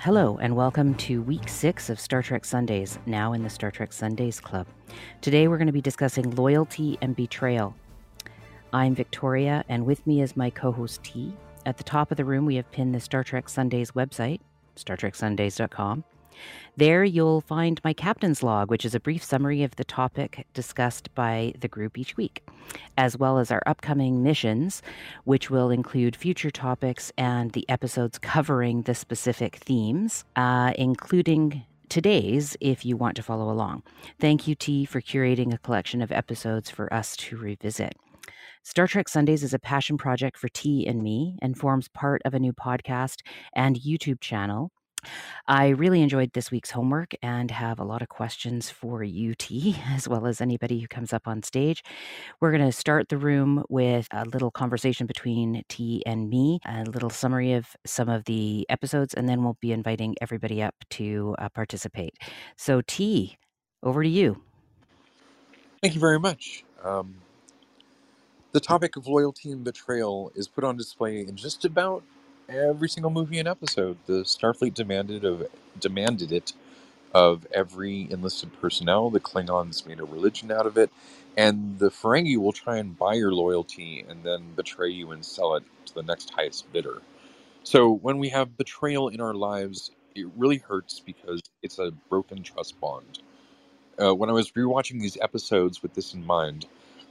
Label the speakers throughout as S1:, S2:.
S1: Hello, and welcome to week six of Star Trek Sundays, now in the Star Trek Sundays Club. Today we're going to be discussing loyalty and betrayal. I'm Victoria, and with me is my co host T. At the top of the room, we have pinned the Star Trek Sundays website, startreksundays.com. There you'll find my captain's log, which is a brief summary of the topic discussed by the group each week, as well as our upcoming missions, which will include future topics and the episodes covering the specific themes, uh, including today's if you want to follow along. Thank you, T, for curating a collection of episodes for us to revisit. Star Trek Sundays is a passion project for T and me and forms part of a new podcast and YouTube channel I really enjoyed this week's homework and have a lot of questions for you, T, as well as anybody who comes up on stage. We're going to start the room with a little conversation between T and me, a little summary of some of the episodes, and then we'll be inviting everybody up to uh, participate. So, T, over to you.
S2: Thank you very much. Um, the topic of loyalty and betrayal is put on display in just about every single movie and episode. The Starfleet demanded of demanded it of every enlisted personnel. The Klingons made a religion out of it, and the Ferengi will try and buy your loyalty and then betray you and sell it to the next highest bidder. So when we have betrayal in our lives, it really hurts because it's a broken trust bond. Uh, when I was rewatching these episodes with this in mind,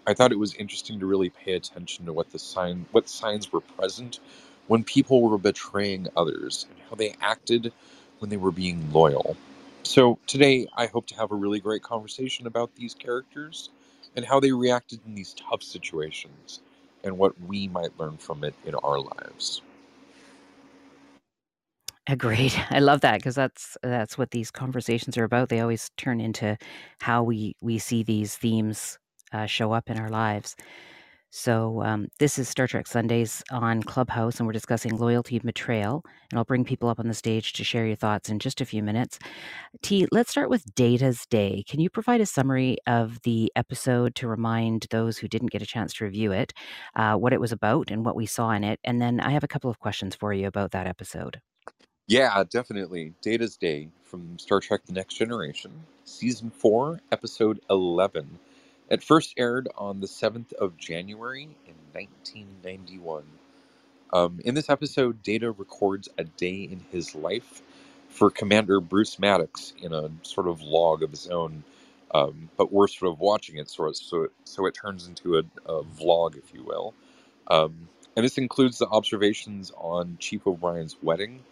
S2: I thought it was interesting to really pay attention to what the sign, what signs were present when people were betraying others and how they acted when they were being loyal. So today, I hope to have a really great conversation about these characters and how they reacted in these tough situations and what we might learn from it in our lives.
S1: Agreed. I love that because that's that's what these conversations are about. They always turn into how we we see these themes uh, show up in our lives. So, um, this is Star Trek Sundays on Clubhouse, and we're discussing loyalty and betrayal. And I'll bring people up on the stage to share your thoughts in just a few minutes. T, let's start with Data's Day. Can you provide a summary of the episode to remind those who didn't get a chance to review it, uh, what it was about and what we saw in it? And then I have a couple of questions for you about that episode.
S2: Yeah, definitely. Data's Day from Star Trek The Next Generation, Season 4, Episode 11 it first aired on the 7th of January in 1991. Um, in this episode, Data records a day in his life for Commander Bruce Maddox in a sort of log of his own, um, but we're sort of watching it, sort of, so it, so it turns into a, a vlog, if you will. Um, and this includes the observations on Chief O'Brien's wedding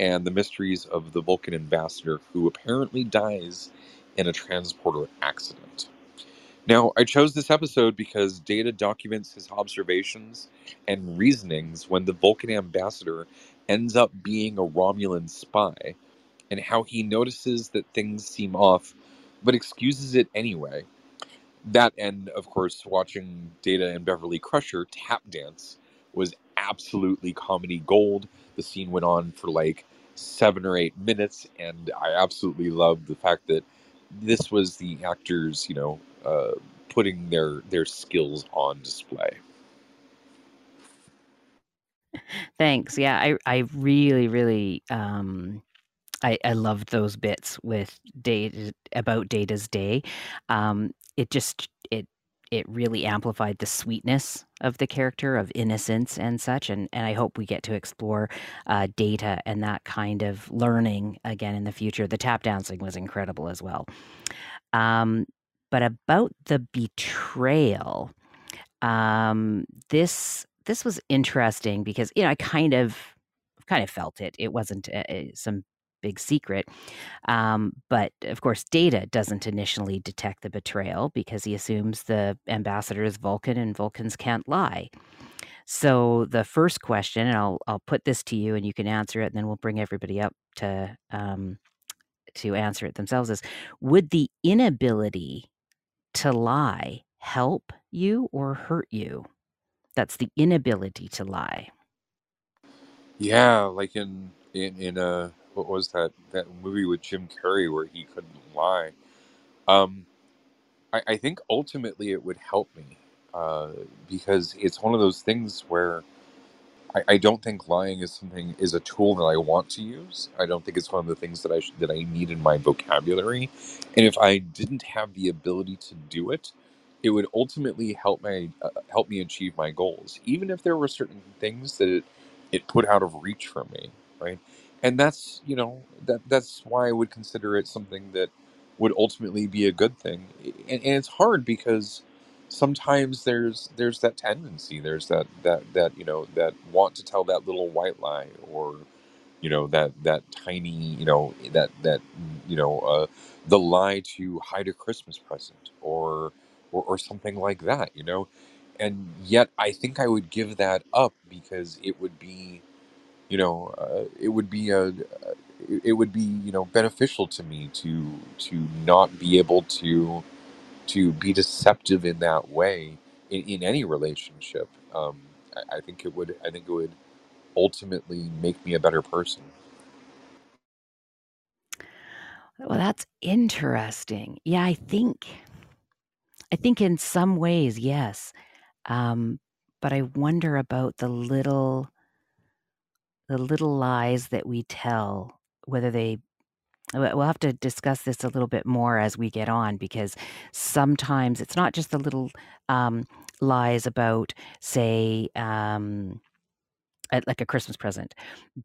S2: and the mysteries of the Vulcan ambassador who apparently dies in a transporter accident. Now, I chose this episode because Data documents his observations and reasonings when the Vulcan ambassador ends up being a Romulan spy, and how he notices that things seem off, but excuses it anyway. That and, of course, watching Data and Beverly Crusher tap dance was absolutely comedy gold. The scene went on for like seven or eight minutes, and I absolutely loved the fact that this was the actors, you know, uh, putting their their skills on display.
S1: Thanks. Yeah, I I really really um I I loved those bits with data about Data's day. Um it just it it really amplified the sweetness of the character of innocence and such and and I hope we get to explore uh, data and that kind of learning again in the future. The tap dancing was incredible as well. Um, but about the betrayal, um, this this was interesting because you know I kind of kind of felt it. It wasn't a, a, some big secret, um, but of course, Data doesn't initially detect the betrayal because he assumes the ambassador is Vulcan and Vulcans can't lie. So the first question, and I'll I'll put this to you, and you can answer it, and then we'll bring everybody up to um, to answer it themselves: is would the inability to lie help you or hurt you? That's the inability to lie.
S2: Yeah, like in in in uh what was that that movie with Jim Carrey where he couldn't lie. Um, I, I think ultimately it would help me uh, because it's one of those things where I, I don't think lying is something is a tool that I want to use. I don't think it's one of the things that I that I need in my vocabulary. And if I didn't have the ability to do it, it would ultimately help my uh, help me achieve my goals, even if there were certain things that it, it put out of reach for me, right? And that's you know that that's why I would consider it something that would ultimately be a good thing. And, and it's hard because sometimes there's there's that tendency there's that that that you know that want to tell that little white lie or you know that that tiny you know that that you know uh, the lie to hide a christmas present or, or or something like that you know? And yet i think i would give that up because it would be you know uh, it would be a it would be you know beneficial to me to to not be able to to be deceptive in that way in, in any relationship. Um, I, I think it would. I think it would ultimately make me a better person.
S1: Well, that's interesting. Yeah, I think I think in some ways, yes. Um, but I wonder about the little the little lies that we tell, whether they we'll have to discuss this a little bit more as we get on because sometimes it's not just the little um, lies about, say, um, like a Christmas present,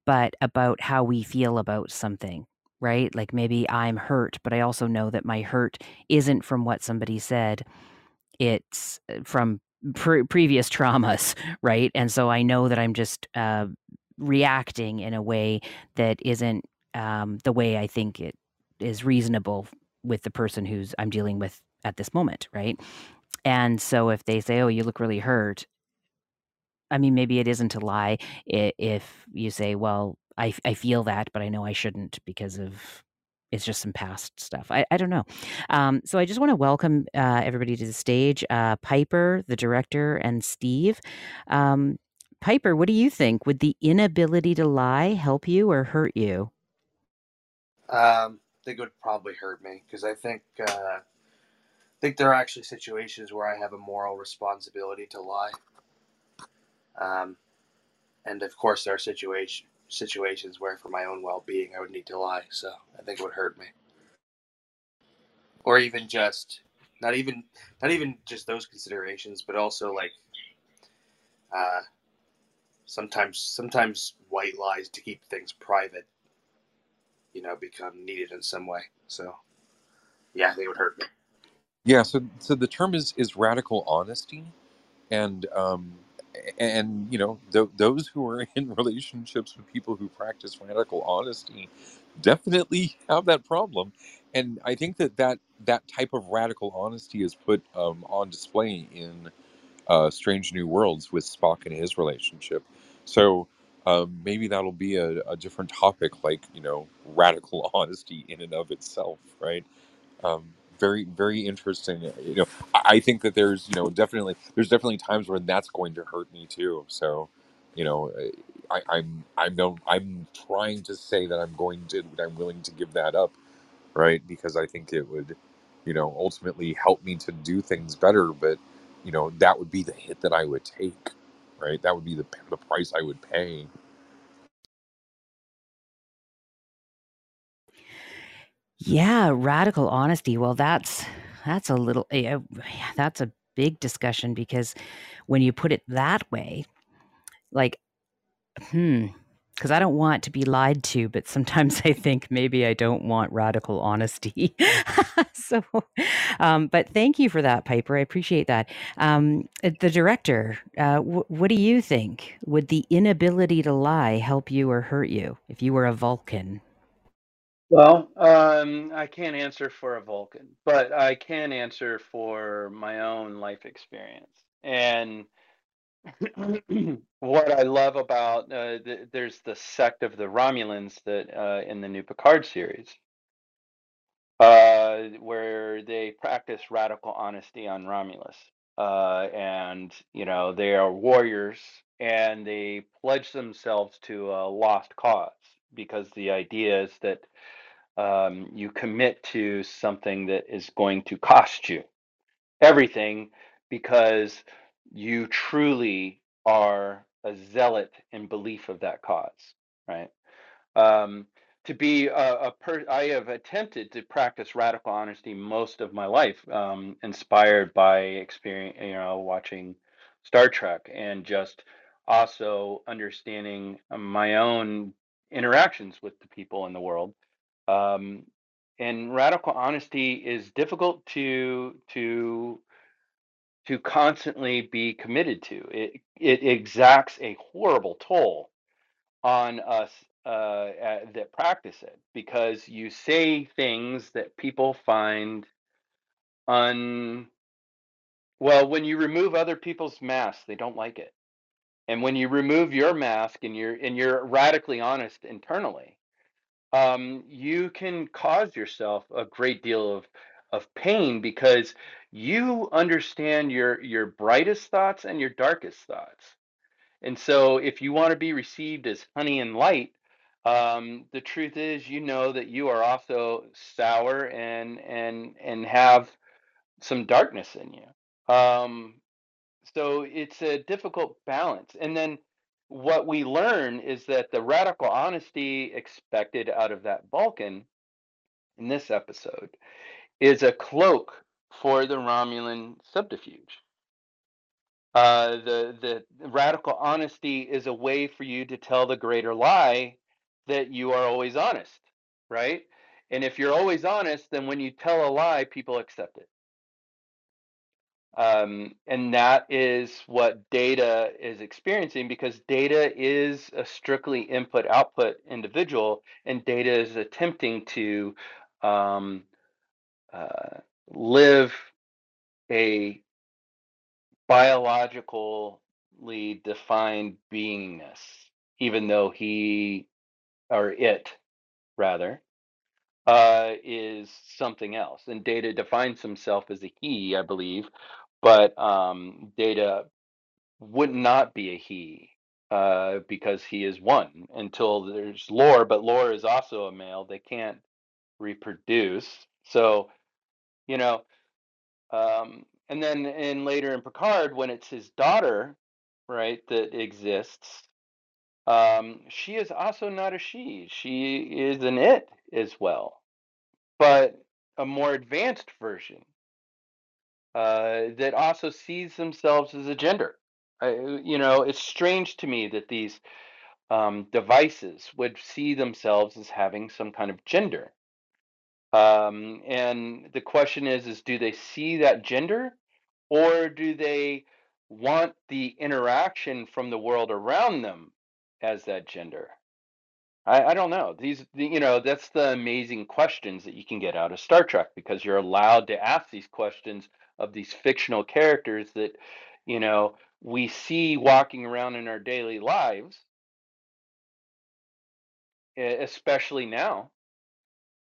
S1: but about how we feel about something, right? Like maybe I'm hurt, but I also know that my hurt isn't from what somebody said, it's uh, from pre- previous traumas, right? And so I know that I'm just uh, reacting in a way that isn't um, the way I think it is reasonable with the person who's I'm dealing with at this moment, right? And so if they say, "Oh, you look really hurt," I mean, maybe it isn't a lie if you say, "Well, I I feel that, but I know I shouldn't because of it's just some past stuff." I I don't know. Um, so I just want to welcome uh, everybody to the stage, uh, Piper, the director, and Steve. Um, Piper, what do you think? Would the inability to lie help you or hurt you?
S3: Um, I think it would probably hurt me because I think uh, I think there are actually situations where I have a moral responsibility to lie. Um, and of course, there are situation situations where, for my own well being, I would need to lie. So I think it would hurt me, or even just not even not even just those considerations, but also like uh, sometimes sometimes white lies to keep things private, you know, become needed in some way. So yeah, they would hurt me.
S2: Yeah. So so the term is is radical honesty, and um, and you know th- those who are in relationships with people who practice radical honesty definitely have that problem and i think that that, that type of radical honesty is put um, on display in uh, strange new worlds with spock and his relationship so um, maybe that'll be a, a different topic like you know radical honesty in and of itself right? Um, very very interesting you know I, think that there's you know definitely there's definitely times when that's going to hurt me too so you know I, i'm i'm no, i'm trying to say that i'm going to i'm willing to give that up right? Because i think it would you know ultimately help me to do things better but you know that would be the hit that i would take right that would be the, the price i would pay
S1: Yeah, radical honesty. Well, that's that's a little yeah, that's a big discussion because when you put it that way, like, hmm, because I don't want to be lied to, but sometimes I think maybe I don't want radical honesty. so, um, but thank you for that, Piper. I appreciate that. Um, uh, the director, uh, w- what do you think? Would the inability to lie help you or hurt you if you were a Vulcan?
S4: Well, um, I can't answer for a Vulcan, but I can answer for my own life experience. And what I love about uh, th- there's the sect of the Romulans that uh, in the new Picard series, uh, where they practice radical honesty on Romulus, uh, and you know they are warriors and they pledge themselves to a lost cause because the idea is that um, you commit to something that is going to cost you everything because you truly are a zealot in belief of that cause, right? Um, to be a, a per, I have attempted to practice radical honesty most of my life, um, inspired by experience, you know, watching Star Trek and just also understanding my own interactions with the people in the world. Um, and radical honesty is difficult to to to constantly be committed to. It it exacts a horrible toll on us uh, that practice it because you say things that people find un well when you remove other people's masks they don't like it and when you remove your mask and you're and you're radically honest internally um, you can cause yourself a great deal of of pain because you understand your your brightest thoughts and your darkest thoughts and so, if you want to be received as honey and light, um, the truth is, you know that you are also sour and and and have some darkness in you. Um, so it's a difficult balance. And then what we learn is that the radical honesty expected out of that Vulcan in this episode is a cloak for the Romulan subterfuge. Uh, the the radical honesty is a way for you to tell the greater lie that you are always honest, right? And if you're always honest, then when you tell a lie, people accept it. Um, and that is what data is experiencing because data is a strictly input output individual, and data is attempting to um, uh, live a biologically defined beingness, even though he or it rather uh, is something else. And Data defines himself as a he, I believe, but um, Data would not be a he uh, because he is one until there's Lore, but Lore is also a male. They can't reproduce. So, you know, um, and then in later in Picard, when it's his daughter, right, that exists, um, she is also not a she. She is an it as well, but a more advanced version uh, that also sees themselves as a gender. you know, it's strange to me that these um, devices would see themselves as having some kind of gender. Um, and the question is, is do they see that gender or do they want the interaction from the world around them as that gender? I, I don't know. These, you know, that's the amazing questions that you can get out of Star Trek because you're allowed to ask these questions of these fictional characters that, you know, we see walking around in our daily lives, especially now.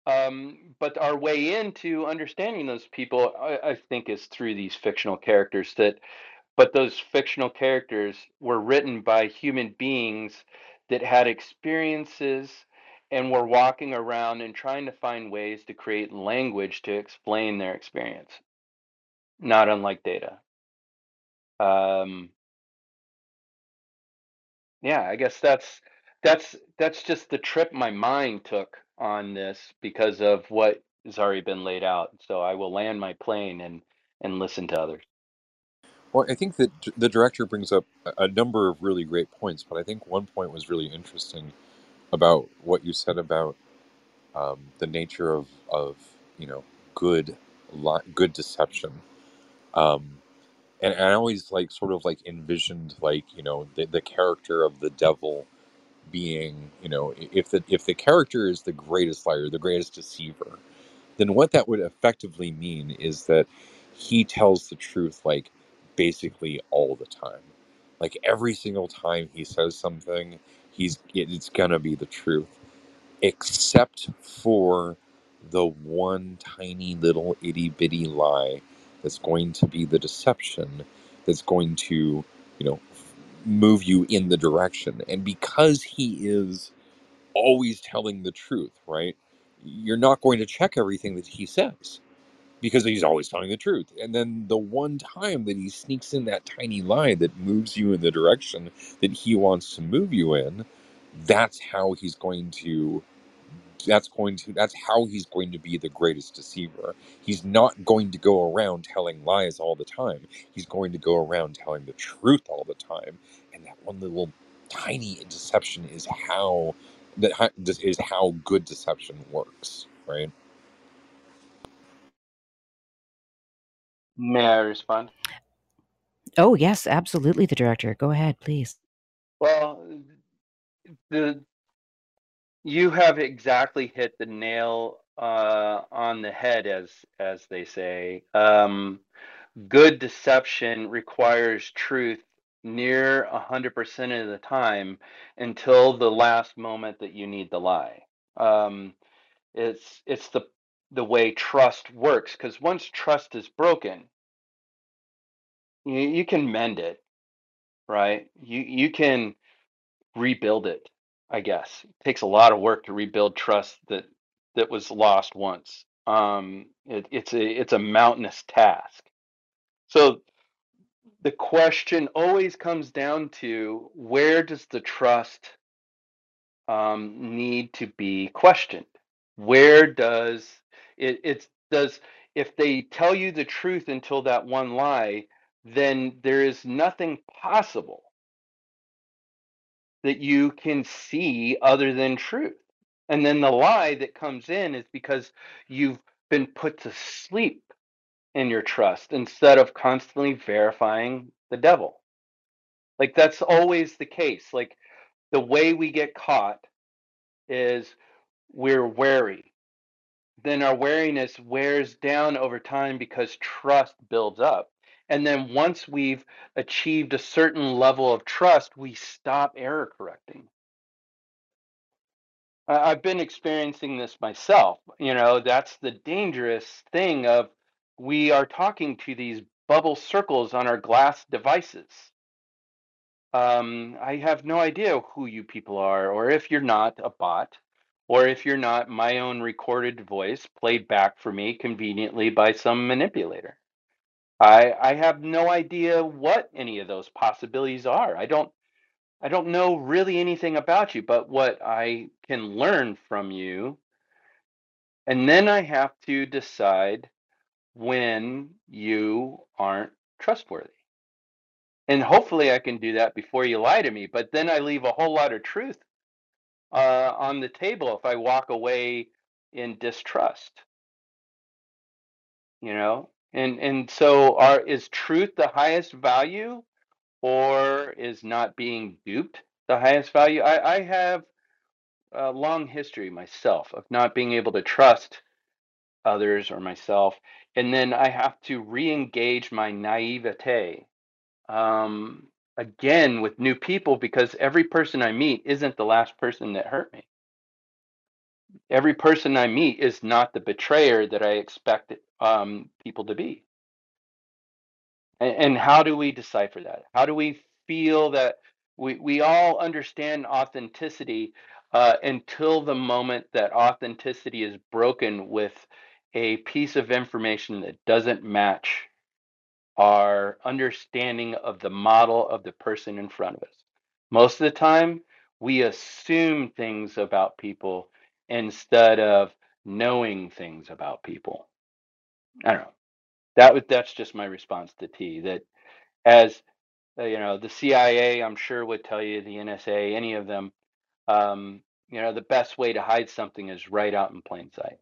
S4: Um, but our way into understanding those people, I, I think, is through these fictional characters. That, but those fictional characters were written by human beings that had experiences and were walking around and trying to find ways to create language to explain their experience. Not unlike data. Um, yeah, I guess that's that's that's just the trip my mind took on this because of what has already been laid out. So I will land my plane and and listen to others.
S2: Well, I think that the director brings up a number of really great points, but I think one point was really interesting about what you said about um, the nature of, of you know good good deception. Um, and, and I always like sort of like envisioned like you know the, the character of the devil being you know if the if the character is the greatest liar, the greatest deceiver, then what that would effectively mean is that he tells the truth like basically all the time. Like every single time he says something, he's it's gonna be the truth, except for the one tiny little itty bitty lie that's going to be the deception that's going to, you know, move you in the direction. And because he is always telling the truth, right? You're not going to check everything that he says because he's always telling the truth. And then the one time that he sneaks in that tiny lie that moves you in the direction that he wants to move you in, that's how he's going to that's going to that's how he's going to be the greatest deceiver. He's not going to go around telling lies all the time. He's going to go around telling the truth all the time. And that one little tiny deception is how that is how good deception works, right?
S4: May I respond?
S1: Oh, yes, absolutely, the director. Go ahead, please.
S4: Well, the you have exactly hit the nail uh, on the head, as as they say. Um, good deception requires truth near 100% of the time until the last moment that you need the lie. Um, it's it's the the way trust works because once trust is broken, you, you can mend it, right? You you can rebuild it. I guess it takes a lot of work to rebuild trust that that was lost once. Um, it, it's a it's a mountainous task. So the question always comes down to where does the trust um, need to be questioned? Where does it, it's does if they tell you the truth until that one lie, then there is nothing possible that you can see other than truth. And then the lie that comes in is because you've been put to sleep in your trust instead of constantly verifying the devil. Like that's always the case. Like the way we get caught is we're wary. Then our wariness wears down over time because trust builds up. And then once we've achieved a certain level of trust, we stop error correcting. I've been experiencing this myself. You know, that's the dangerous thing of we are talking to these bubble circles on our glass devices. Um, I have no idea who you people are, or if you're not a bot, or if you're not my own recorded voice played back for me conveniently by some manipulator. I I have no idea what any of those possibilities are. I don't I don't know really anything about you, but what I can learn from you, and then I have to decide when you aren't trustworthy. And hopefully I can do that before you lie to me, but then I leave a whole lot of truth uh, on the table if I walk away in distrust. You know, and and so are is truth the highest value or is not being duped the highest value? I, I have a long history myself of not being able to trust others or myself. And then I have to re-engage my naivete um, again with new people because every person I meet isn't the last person that hurt me every person I meet is not the betrayer that I expect um, people to be. And, and how do we decipher that? How do we feel that we, we all understand authenticity uh, until the moment that authenticity is broken with a piece of information that doesn't match our understanding of the model of the person in front of us. Most of the time, we assume things about people instead of knowing things about people. I don't know. That was that's just my response to T. That as uh, you know, the CIA, I'm sure would tell you, the NSA, any of them, um, you know, the best way to hide something is right out in plain sight.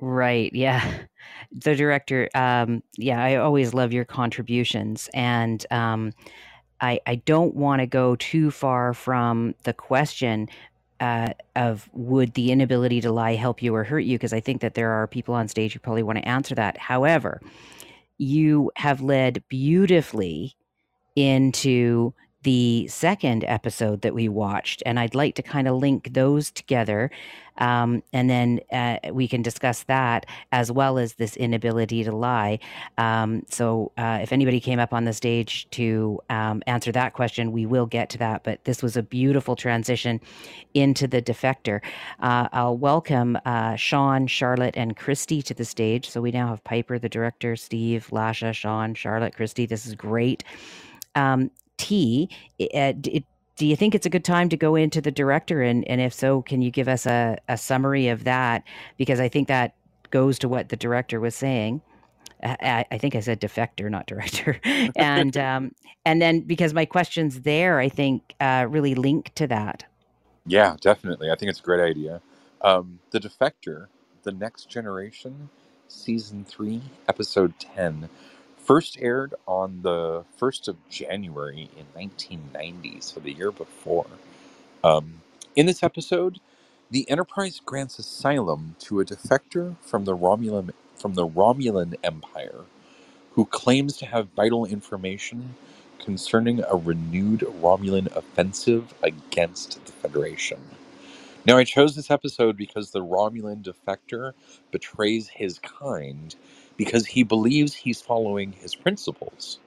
S1: Right. Yeah. The director, um, yeah, I always love your contributions. And um, I, I don't want to go too far from the question uh, of would the inability to lie help you or hurt you? Because I think that there are people on stage who probably want to answer that. However, you have led beautifully into the second episode that we watched, and I'd like to kind of link those together. Um, and then uh, we can discuss that as well as this inability to lie. Um, so, uh, if anybody came up on the stage to um, answer that question, we will get to that. But this was a beautiful transition into the defector. Uh, I'll welcome uh, Sean, Charlotte, and Christy to the stage. So, we now have Piper, the director, Steve, Lasha, Sean, Charlotte, Christy. This is great. Um, T, uh, do you think it's a good time to go into the director? And, and if so, can you give us a, a summary of that? Because I think that goes to what the director was saying. I, I think I said defector, not director. and um, and then because my questions there, I think uh, really link to that.
S2: Yeah, definitely. I think it's a great idea. Um, the defector, the next generation, season three, episode ten first aired on the 1st of January in 1990, so the year before. Um, in this episode, the Enterprise grants asylum to a defector from the Romulan from the Romulan Empire who claims to have vital information concerning a renewed Romulan offensive against the Federation. Now, I chose this episode because the Romulan defector betrays his kind because he believes he's following his principles.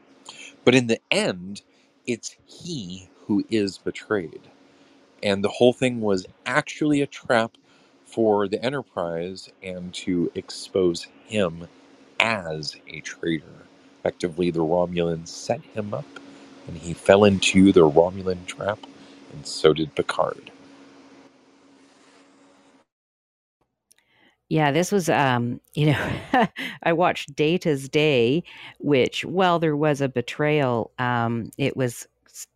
S2: But in the end, it's he who is betrayed. And the whole thing was actually a trap for the Enterprise and to expose him as a traitor. Effectively, the Romulans set him up and he fell into the Romulan trap, and so did Picard.
S1: Yeah, this was, um, you know, I watched Data's Day, which, while there was a betrayal, um, it was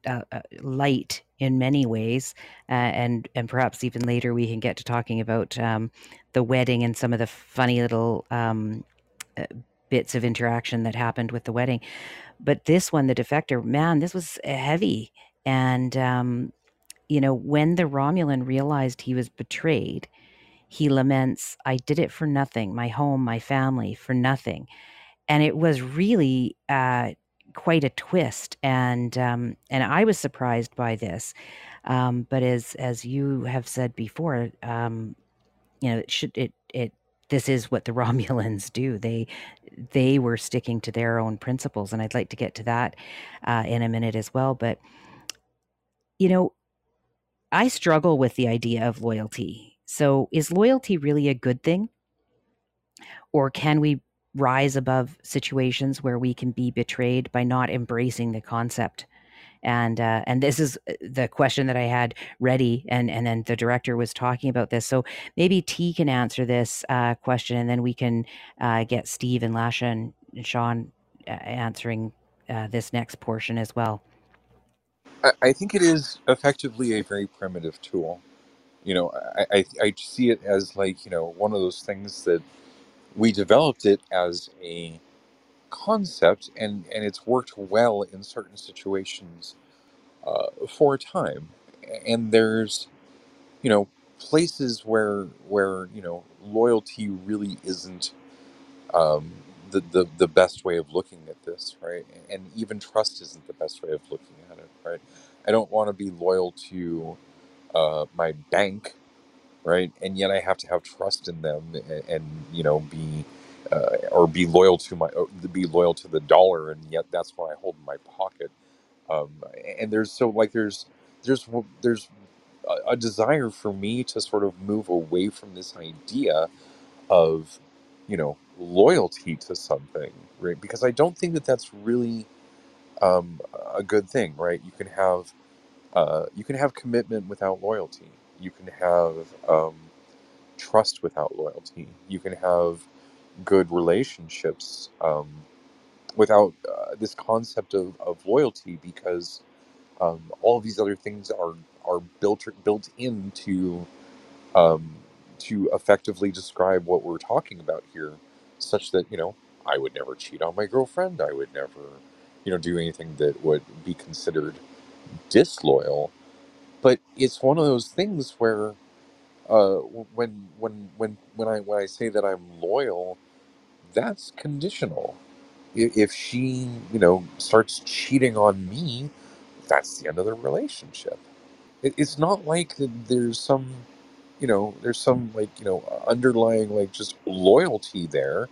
S1: uh, uh, light in many ways, uh, and and perhaps even later we can get to talking about um, the wedding and some of the funny little um, uh, bits of interaction that happened with the wedding. But this one, the defector, man, this was heavy, and um, you know, when the Romulan realized he was betrayed he laments, I did it for nothing, my home, my family, for nothing. And it was really uh, quite a twist. And, um, and I was surprised by this. Um, but as, as you have said before, um, you know, it should, it, it, this is what the Romulans do. They, they were sticking to their own principles. And I'd like to get to that uh, in a minute as well. But, you know, I struggle with the idea of loyalty so, is loyalty really a good thing? Or can we rise above situations where we can be betrayed by not embracing the concept? And uh, and this is uh, the question that I had ready, and and then the director was talking about this. So maybe T can answer this uh, question, and then we can uh, get Steve and Lasha and Sean uh, answering uh, this next portion as well.
S2: I think it is effectively a very primitive tool you know, I, I, I see it as like, you know, one of those things that we developed it as a concept and, and it's worked well in certain situations uh, for a time. And there's, you know, places where, where, you know, loyalty really isn't um, the, the, the best way of looking at this, right? And even trust isn't the best way of looking at it, right? I don't want to be loyal to uh, my bank, right? And yet I have to have trust in them and, and you know be uh, or be loyal to my be loyal to the dollar, and yet that's what I hold in my pocket. Um, and there's so like there's there's there's a, a desire for me to sort of move away from this idea of you know loyalty to something, right? Because I don't think that that's really um, a good thing, right? You can have uh, you can have commitment without loyalty. You can have um, trust without loyalty. You can have good relationships um, without uh, this concept of, of loyalty because um, all of these other things are are built built into um, to effectively describe what we're talking about here, such that you know I would never cheat on my girlfriend. I would never, you know, do anything that would be considered disloyal, but it's one of those things where uh, when when when when I when I say that I'm loyal, that's conditional. If she you know starts cheating on me, that's the end of the relationship. It, it's not like there's some, you know, there's some like you know underlying like just loyalty there.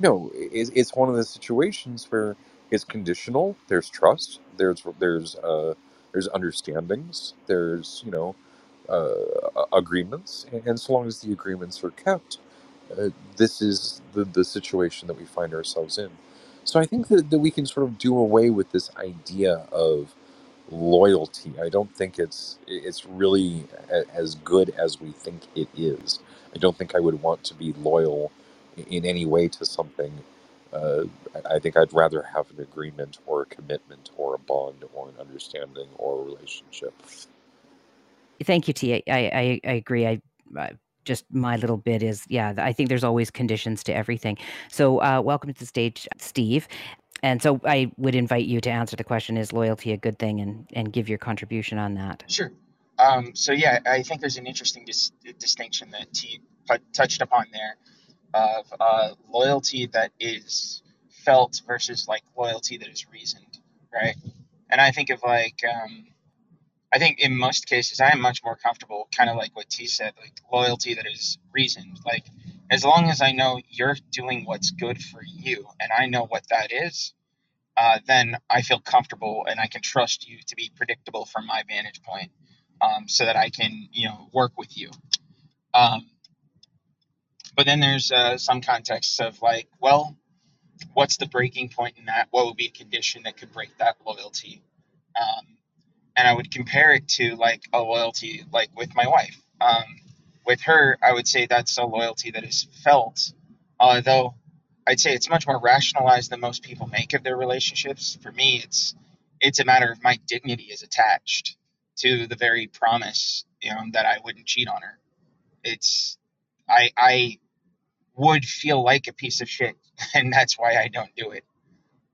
S2: No, it's, it's one of the situations where it's conditional. There's trust. There's there's uh, there's understandings. There's you know uh, agreements, and so long as the agreements are kept, uh, this is the, the situation that we find ourselves in. So I think that, that we can sort of do away with this idea of loyalty. I don't think it's it's really a, as good as we think it is. I don't think I would want to be loyal in any way to something. Uh, I think I'd rather have an agreement or a commitment or a bond or an understanding or a relationship.
S1: Thank you, T. I, I, I agree. I, I just my little bit is yeah i think there's always conditions to everything so uh, welcome to the stage steve and so i would invite you to answer the question is loyalty a good thing and and give your contribution on that
S5: Sure. Um, so yeah, I think there's an interesting dis- distinction that T put, touched upon there of uh, loyalty that is felt versus like loyalty that is reasoned, right? And I think of like um, I think in most cases, I am much more comfortable, kind of like what T said, like loyalty that is reasoned. Like, as long as I know you're doing what's good for you and I know what that is, uh, then I feel comfortable and I can trust you to be predictable from my vantage point um, so that I can, you know, work with you. Um, but then there's uh, some contexts of like, well, what's the breaking point in that? What would be a condition that could break that loyalty? Um, and I would compare it to like a loyalty like with my wife. Um, with her, I would say that's a loyalty that is felt, although I'd say it's much more rationalized than most people make of their relationships. For me, it's it's a matter of my dignity is attached to the very promise, you know, that I wouldn't cheat on her. It's I I would feel like a piece of shit, and that's why I don't do it.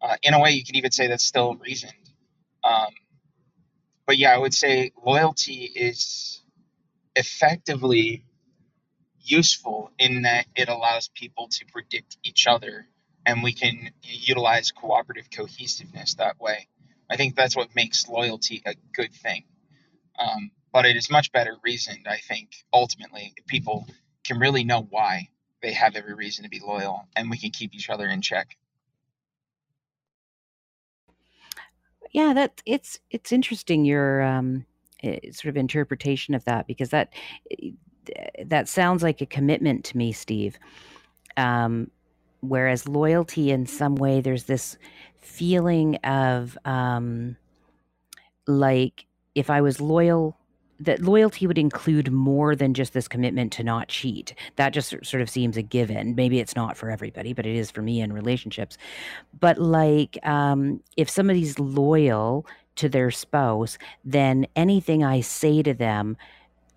S5: Uh, in a way, you could even say that's still reasoned. Um, but yeah, I would say loyalty is effectively useful in that it allows people to predict each other and we can utilize cooperative cohesiveness that way. I think that's what makes loyalty a good thing. Um, but it is much better reasoned, I think, ultimately, people can really know why they have every reason to be loyal and we can keep each other in check.
S1: yeah that it's it's interesting your um sort of interpretation of that because that that sounds like a commitment to me steve um whereas loyalty in some way there's this feeling of um like if i was loyal that loyalty would include more than just this commitment to not cheat. That just sort of seems a given. Maybe it's not for everybody, but it is for me in relationships. But like, um, if somebody's loyal to their spouse, then anything I say to them,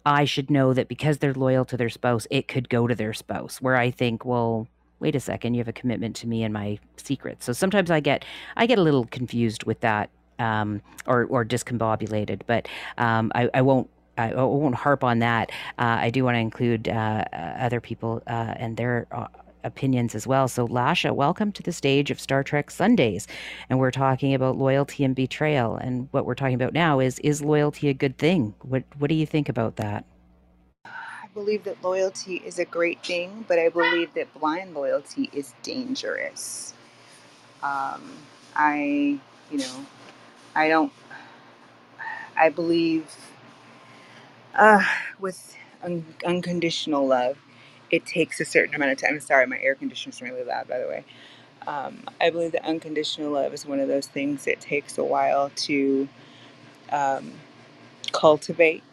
S1: I should know that because they're loyal to their spouse, it could go to their spouse. Where I think, well, wait a second, you have a commitment to me and my secrets. So sometimes I get I get a little confused with that um, or or discombobulated. But um, I, I won't I won't harp on that. Uh, I do want to include uh, uh, other people uh, and their uh, opinions as well. So, Lasha, welcome to the stage of Star Trek Sundays, and we're talking about loyalty and betrayal. And what we're talking about now is is loyalty a good thing? What What do you think about that?
S6: I believe that loyalty is a great thing, but I believe that blind loyalty is dangerous. Um, I, you know, I don't. I believe uh, with un- unconditional love, it takes a certain amount of time. Sorry, my air conditioner is really loud, by the way. Um, I believe that unconditional love is one of those things that takes a while to um, cultivate.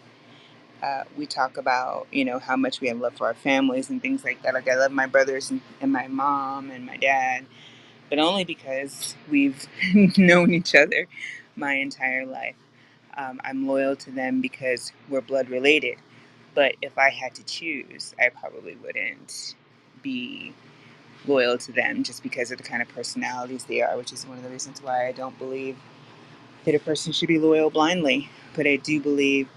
S6: Uh, we talk about, you know, how much we have love for our families and things like that. Like I love my brothers and, and my mom and my dad, but only because we've known each other my entire life. Um, I'm loyal to them because we're blood related. But if I had to choose, I probably wouldn't be loyal to them just because of the kind of personalities they are, which is one of the reasons why I don't believe that a person should be loyal blindly. But I do believe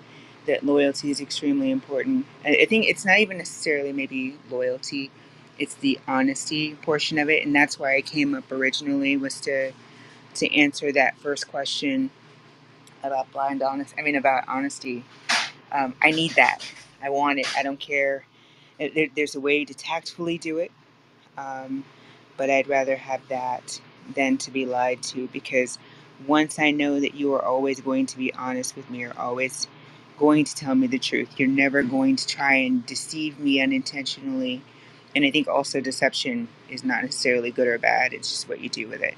S6: that loyalty is extremely important. I think it's not even necessarily maybe loyalty, it's the honesty portion of it. And that's why I came up originally was to to answer that first question about blind honest. I mean, about honesty. Um, I need that. I want it. I don't care. There, there's a way to tactfully do it, um, but I'd rather have that than to be lied to because once I know that you are always going to be honest with me, you're always going to tell me the truth. You're never going to try and deceive me unintentionally. And I think also deception is not necessarily good or bad. It's just what you do with it.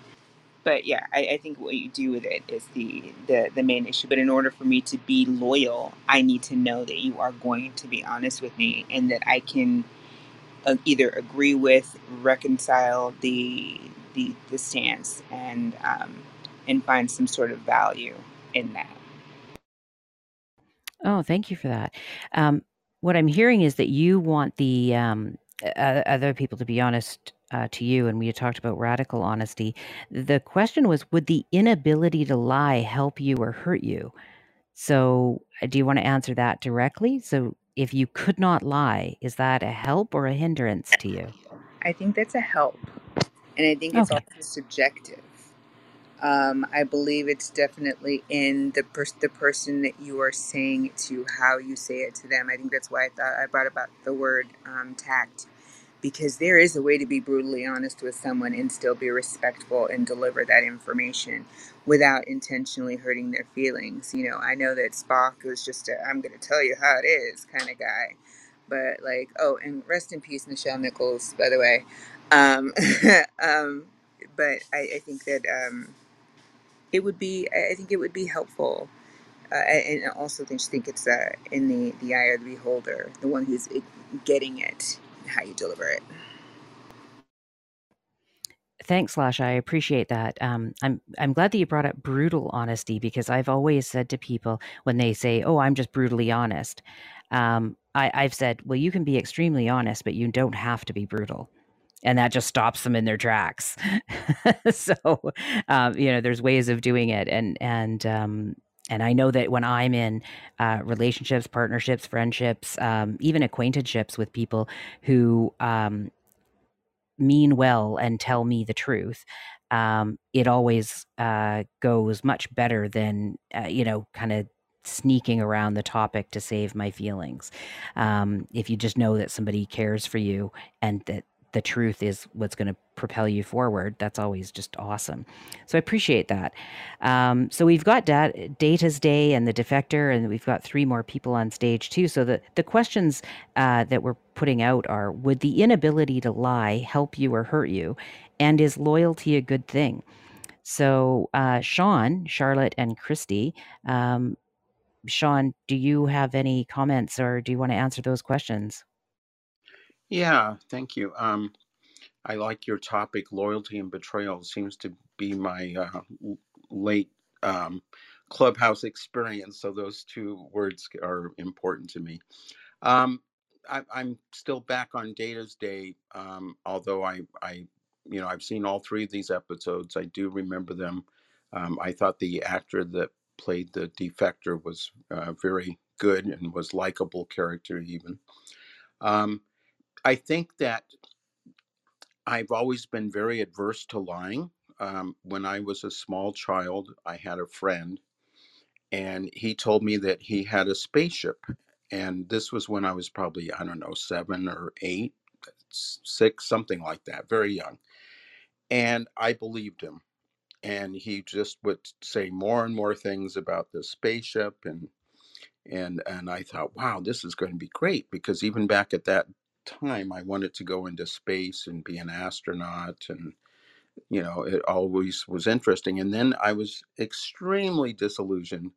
S6: But yeah, I, I think what you do with it is the, the the main issue. But in order for me to be loyal, I need to know that you are going to be honest with me and that I can uh, either agree with, reconcile the the, the stance, and um, and find some sort of value in that.
S1: Oh, thank you for that. Um, what I'm hearing is that you want the um, uh, other people to be honest uh, to you, and we had talked about radical honesty. The question was, would the inability to lie help you or hurt you? So, uh, do you want to answer that directly? So, if you could not lie, is that a help or a hindrance to you?
S6: I think that's a help, and I think it's
S1: Okay.
S6: also subjective. Um, I believe it's definitely in the pers- the person that you are saying it to, how you say it to them. I think that's why I thought I brought about the word um, tact, because there is a way to be brutally honest with someone and still be respectful and deliver that information without intentionally hurting their feelings. You know, I know that Spock was just a "I'm going to tell you how it is" kind of guy, but like, oh, and rest in peace, Nichelle Nichols, by the way. Um, um, but I, I think that. Um, it would be i think it would be helpful uh, and I also just think it's uh, in the the eye of the beholder the one who's getting it how you deliver it
S1: Thanks, Lasha. I appreciate that. Um, I'm I'm glad that you brought up brutal honesty because I've always said to people when they say, "Oh, I'm just brutally honest," um, I, I've said, "Well, you can be extremely honest, but you don't have to be brutal." and that just stops them in their tracks. so, um, you know, there's ways of doing it, and and um, and I know that when I'm in uh, relationships, partnerships, friendships, um, even acquaintanceships with people who um, mean well and tell me the truth, um, it always uh, goes much better than uh, you know, kind of sneaking around the topic to save my feelings. Um, if you just know that somebody cares for you and that the truth is what's going to propel you forward. That's always just awesome. So I appreciate that. Um, so we've got dat- Data's Day and the Defector, and we've got three more people on stage too. So the, the questions uh, that we're putting out are Would the inability to lie help you or hurt you? And is loyalty a good thing? So, uh, Sean, Charlotte, and Christy, um, Sean, do you have any comments or do you want to answer those questions?
S7: Yeah, thank you. Um, I like your topic. Loyalty and betrayal seems to be my uh, late um, clubhouse experience. So those two words are important to me. Um, I, I'm still back on Data's Day, um, although I, I, you know, I've seen all three of these episodes. I do remember them. Um, I thought the actor that played the defector was uh, very good and was likable character even. Um, I think that I've always been very adverse to lying. Um, when I was a small child, I had a friend, and he told me that he had a spaceship. And this was when I was probably, I don't know, seven or eight, six, something like that, very young. And I believed him. And he just would say more and more things about the spaceship and and and I thought, wow, this is going to be great because even back at that time I wanted to go into space and be an astronaut and you know it always was interesting and then I was extremely disillusioned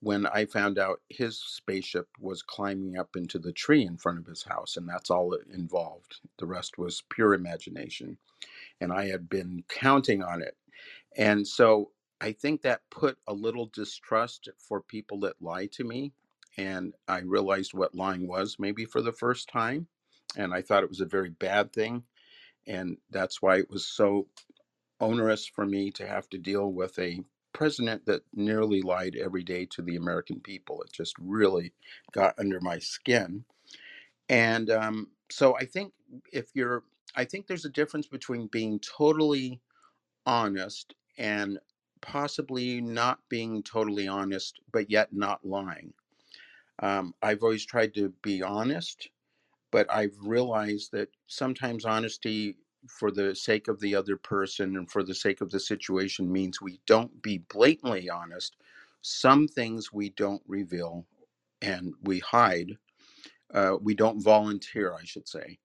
S7: when I found out his spaceship was climbing up into the tree in front of his house and that's all it involved. The rest was pure imagination and I had been counting on it. And so I think that put a little distrust for people that lie to me and I realized what lying was maybe for the first time and I thought it was a very bad thing. And that's why it was so onerous for me to have to deal with a president that nearly lied every day to the American people. It just really got under my skin. And um, so I think if you're, I think there's a difference between being totally honest and possibly not being totally honest, but yet not lying. Um, I've always tried to be honest, but I've realized that sometimes honesty for the sake of the other person and for the sake of the situation means we don't be blatantly honest. Some things we don't reveal and we hide. Uh, we don't volunteer, I should say.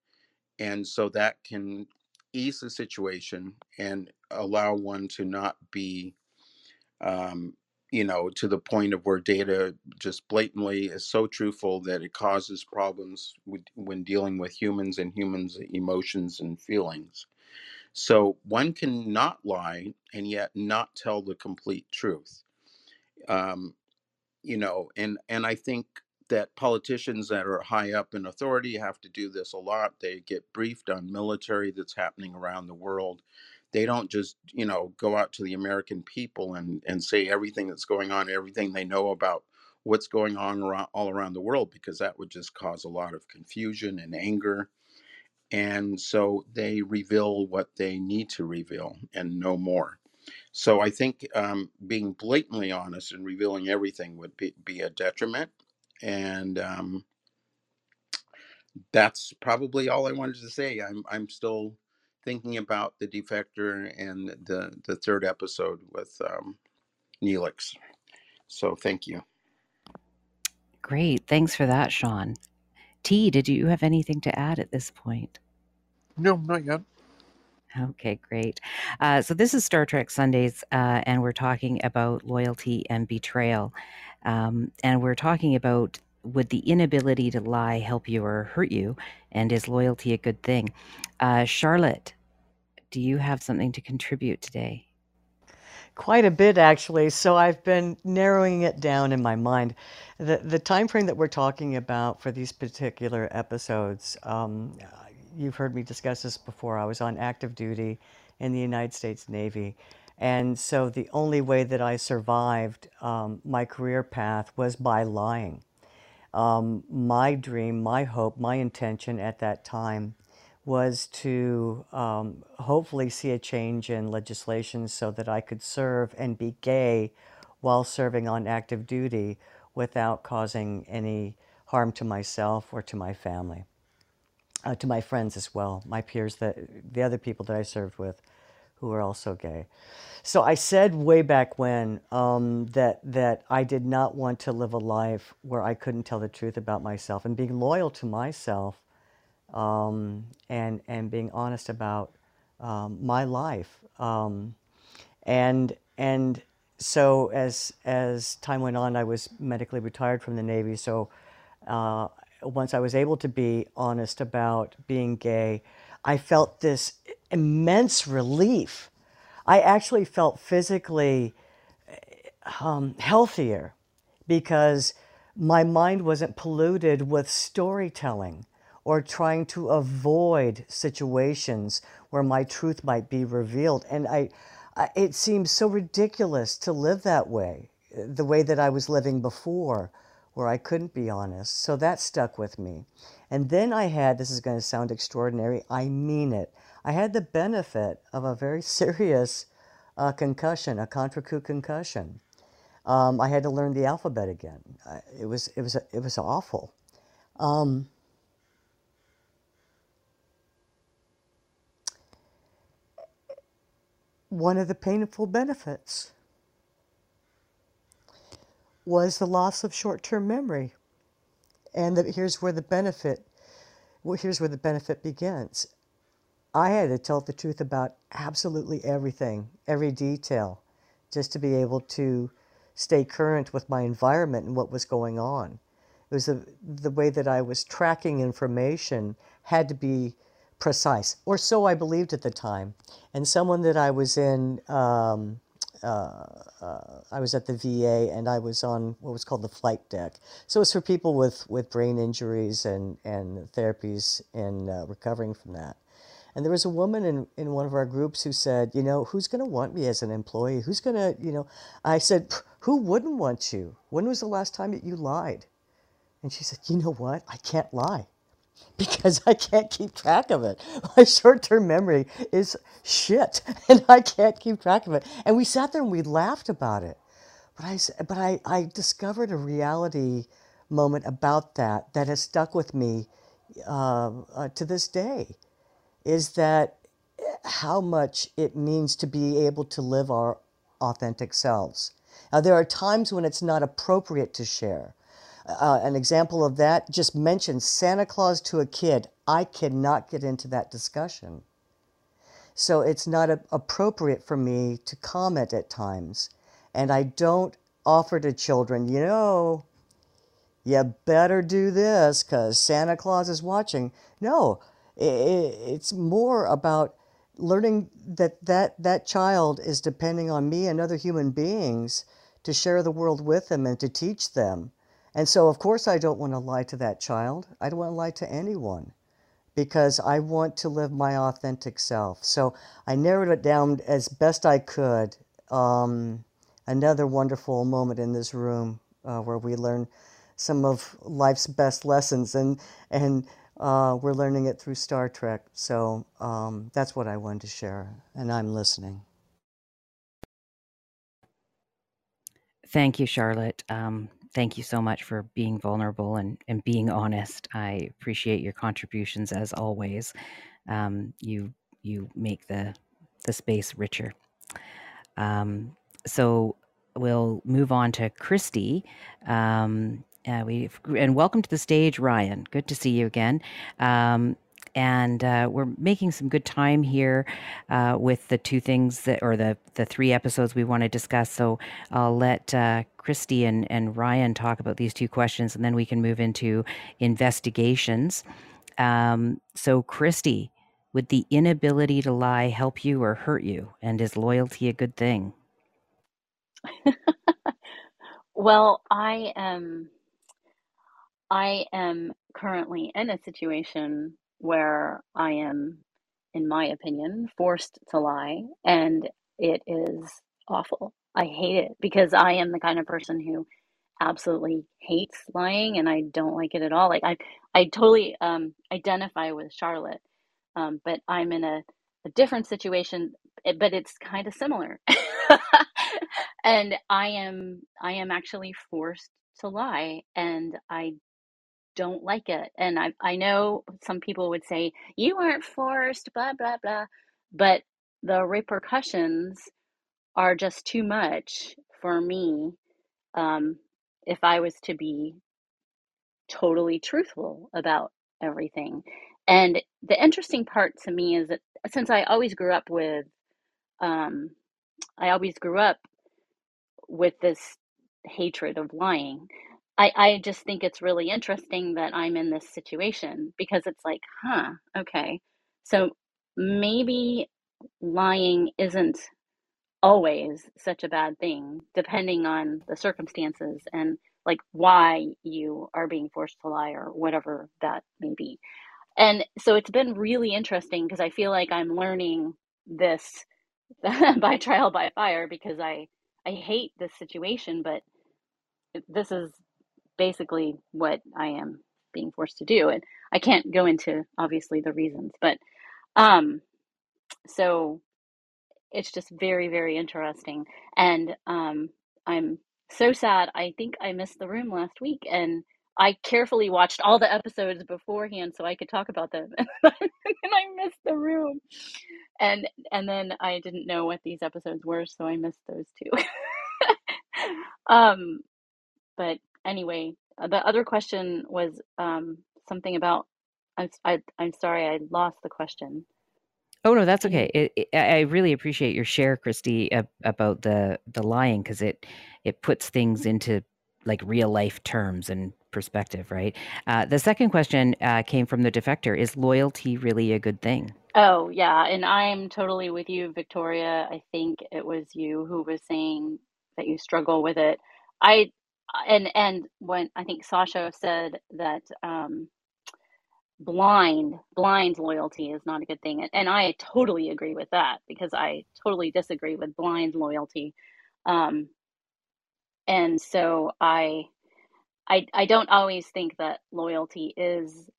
S7: And so that can ease the situation and allow one to not be um, you know, to the point of where data just blatantly is so truthful that it causes problems with, when dealing with humans and humans' emotions and feelings. So one can not lie and yet not tell the complete truth. Um, you know, and and I think that politicians that are high up in authority have to do this a lot. They get briefed on military that's happening around the world they don't just you know go out to the american people and and say everything that's going on everything they know about what's going on around, all around the world because that would just cause a lot of confusion and anger. And so they reveal what they need to reveal and no more. So i think um, being blatantly honest and revealing everything would be, be a detriment. And um, that's probably all i wanted to say. I'm i'm still thinking about the defector and the the third episode with um, Neelix. So thank you.
S1: Great. Thanks for that, Sean. T, did you have anything to add at this point?
S2: No, not yet.
S1: Okay, great. Uh, so this is Star Trek Sundays, uh, and we're talking about loyalty and betrayal. Um, and we're talking about would the inability to lie help you or hurt you? And is loyalty a good thing? Uh, Charlotte, do you have something to contribute today?
S8: Quite a bit, actually. So I've been narrowing it down in my mind. The the time frame that we're talking about for these particular episodes, um, you've heard me discuss this before. I was on active duty in the United States Navy. And so the only way that I survived um, my career path was by lying. Um, my dream, my hope, my intention at that time was to um, hopefully see a change in legislation so that I could serve and be gay while serving on active duty without causing any harm to myself or to my family, uh, to my friends as well, my peers, that the other people that I served with who are also gay. So I said way back when um, that that I did not want to live a life where I couldn't tell the truth about myself and being loyal to myself um, and and being honest about um, my life. Um, and and so as as time went on, I was medically retired from the Navy. So uh, once I was able to be honest about being gay, I felt this immense relief. I actually felt physically um, healthier because my mind wasn't polluted with storytelling or trying to avoid situations where my truth might be revealed. And I, I, it seems so ridiculous to live that way, the way that I was living before, where I couldn't be honest. So that stuck with me. And then I had, this is going to sound extraordinary, I mean it. I had the benefit of a very serious uh, concussion, a contra concussion. Um, I had to learn the alphabet again. it was it was it was awful. Um, one of the painful benefits was the loss of short-term memory. And the, here's where the benefit, well, here's where the benefit begins. I had to tell the truth about absolutely everything, every detail, just to be able to stay current with my environment and what was going on. It was a, the way that I was tracking information had to be precise, or so I believed at the time. And someone that I was in, um, uh, uh, I was at the VA and I was on what was called the flight deck. So it's for people with, with brain injuries and, and therapies and uh, recovering from that. And there was a woman in, in one of our groups who said, you know, who's going to want me as an employee? Who's going to, you know, I said, who wouldn't want you? When was the last time that you lied? And she said, you know what? I can't lie. because I can't keep track of it. My short term memory is shit and I can't keep track of it. And we sat there and we laughed about it. But I, but I, I discovered a reality moment about that that has stuck with me uh, uh, to this day is that how much it means to be able to live our authentic selves. Now, there are times when it's not appropriate to share. Uh, an example of that just mentioned Santa Claus to a kid. I cannot get into that discussion. So it's not a, appropriate for me to comment at times. And I don't offer to children, you know, you better do this because Santa Claus is watching. No, it's more about learning that, that that child is depending on me and other human beings to share the world with them and to teach them. And so, of course, I don't want to lie to that child. I don't want to lie to anyone because I want to live my authentic self. So I narrowed it down as best I could. Um, another wonderful moment in this room uh, where we learn some of life's best lessons, and and uh, we're learning it through Star Trek. So um, that's what I wanted to share, and I'm listening.
S1: Thank you, Charlotte. Um, thank you so much for being vulnerable and, and being honest. I appreciate your contributions as always. Um, you you make the the space richer. Um, so we'll move on to Christy. Um, uh, we and welcome to the stage, Ryan. Good to see you again. Um, and uh, we're making some good time here uh, with the two things that, or the the three episodes we want to discuss. So I'll let uh, Christy and, and Ryan talk about these two questions, and then we can move into investigations. Um, so, Christy, would the inability to lie help you or hurt you? And is loyalty a good thing?
S9: well, I am I am currently in a situation where I am, in my opinion, forced to lie, and it is awful. I hate it because I am the kind of person who absolutely hates lying and I don't like it at all. Like I I totally um identify with Charlotte. Um but I'm in a, a different situation eh, but it's kind of similar. and I am I am actually forced to lie and I don't like it. And I I know some people would say you weren't forced blah blah blah but the repercussions are just too much for me um, if I was to be totally truthful about everything. And the interesting part to me is that since I always grew up with, um, I always grew up with this hatred of lying. I, I just think it's really interesting that I'm in this situation because it's like, huh, okay. So maybe lying isn't always such a bad thing, depending on the circumstances and like why you are being forced to lie or whatever that may be. And so it's been really interesting because I feel like I'm learning this by trial by fire because I I hate this situation, but this is basically what I am being forced to do, and I can't go into obviously the reasons, but um, so it's just very very interesting and um i'm so sad. I think i missed the room last week and i carefully watched all the episodes beforehand so i could talk about them and i missed the room and and then i didn't know what these episodes were so i missed those two um but anyway uh, the other question was um something about I, I, i'm sorry i lost the question
S1: Oh no, that's okay. It, it, I really appreciate your share, Christy, about the the lying because it it puts things into like real life terms and perspective, right? Uh, the second question uh, came from the defector: Is loyalty really a good thing?
S9: Oh yeah, and I'm totally with you, Victoria. I think it was you who was saying that you struggle with it. I and and when I think Sasha said that um, blind blind loyalty is not a good thing and i totally agree with that because i totally disagree with blind loyalty um and so i i i don't always think that loyalty is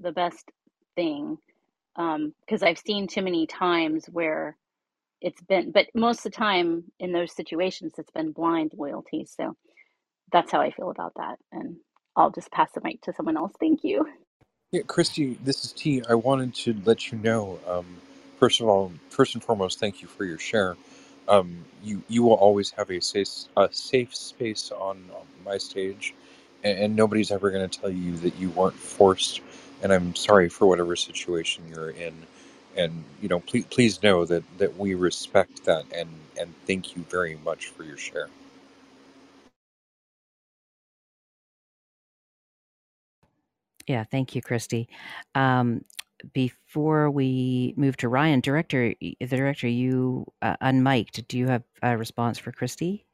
S9: the best thing because um, I've seen too many times where it's been, but most of the time in those situations, it's been blind loyalty. So that's how I feel about that. And I'll just pass the mic to someone else. Thank you.
S2: Yeah, Christy, this is T. I wanted to let you know, um, first of all, first and foremost, thank you for your share. Um, you you will always have a safe a safe space on, on my stage, and, and nobody's ever going to tell you that you weren't forced. And I'm sorry for whatever situation you're in, and you know, please please know that that we respect that, and and thank you very much for your share.
S1: Yeah, thank you, Christy. Um, before we move to Ryan, director, the director, you uh, unmiked. Do you have a response for Christy?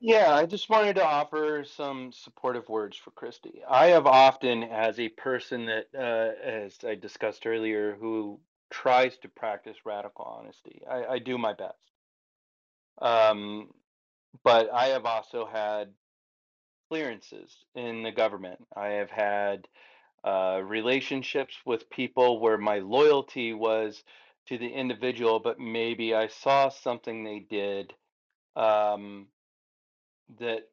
S4: Yeah, I just wanted to offer some supportive words for Christy. I have often, as a person that, uh, as I discussed earlier, who tries to practice radical honesty, I, I do my best. Um, but I have also had clearances in the government. I have had uh, relationships with people where my loyalty was to the individual, but maybe I saw something they did um, that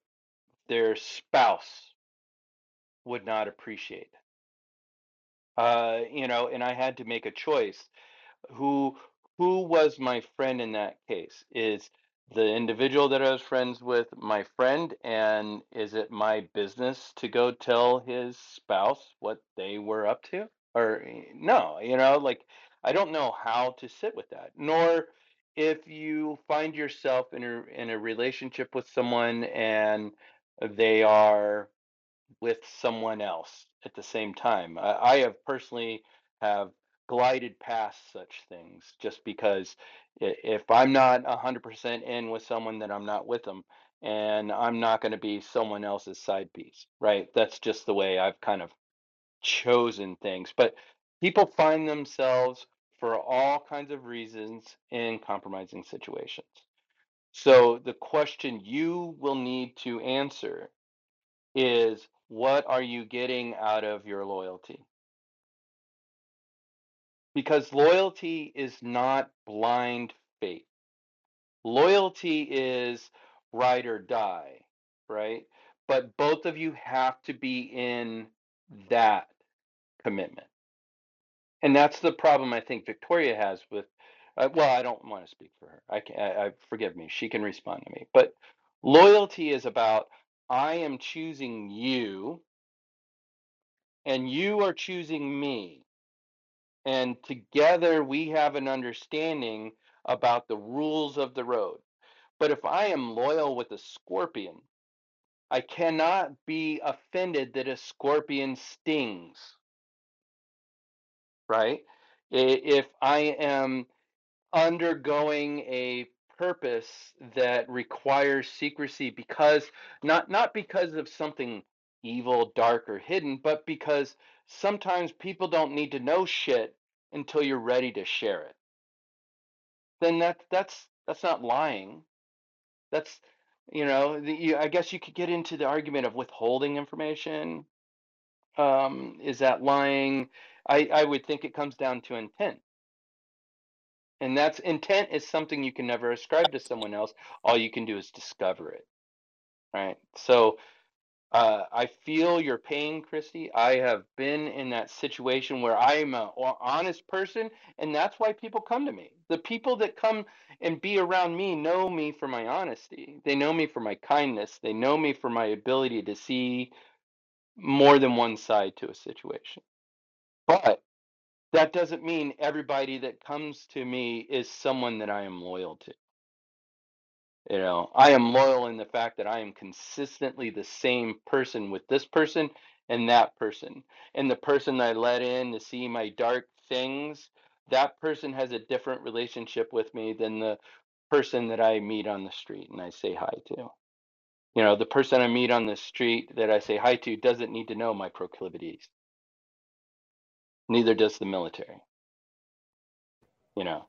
S4: their spouse would not appreciate. Uh, you know, and I had to make a choice. Who who was my friend in that case? Is the individual that I was friends with my friend, and is it my business to go tell his spouse what they were up to? Or eh, no, you know, like I don't know how to sit with that. Nor if you find yourself in a in a relationship with someone and they are with someone else at the same time. I, I have personally have glided past such things just because if I'm not 100% in with someone, then I'm not with them. And I'm not going to be someone else's side piece, right? That's just the way I've kind of chosen things. But people find themselves for all kinds of reasons in compromising situations. So the question you will need to answer is what are you getting out of your loyalty? Because loyalty is not blind faith. Loyalty is ride or die, right? But both of you have to be in that commitment. And that's the problem I think Victoria has with, uh, well, I don't want to speak for her. I, can, I, I forgive me. She can respond to me. But loyalty is about I am choosing you and you are choosing me. And together we have an understanding about the rules of the road. But if I am loyal with a scorpion, I cannot be offended that a scorpion stings, right? If I am undergoing a purpose that requires secrecy because not not because of something evil, dark or hidden, but because sometimes people don't need to know shit until you're ready to share it. Then that that's that's not lying. That's you know, the, you, I guess you could get into the argument of withholding information. Um, is that lying? I, I would think it comes down to intent And that's intent is something you can never ascribe to someone else. All you can do is discover it. Right. So uh, I feel your pain, Christy. I have been in that situation where I'm an honest person, and that's why people come to me. The people that come and be around me know me for my honesty. They know me for my kindness. They know me for my ability to see more than one side to a situation. But that doesn't mean everybody that comes to me is someone that I am loyal to. You know, I am loyal in the fact that I am consistently the same person with this person and that person. And the person I let in to see my dark things, that person has a different relationship with me than the person that I meet on the street and I say hi to. You know, the person I meet on the street that I say hi to doesn't need to know my proclivities. Neither does the military. You know,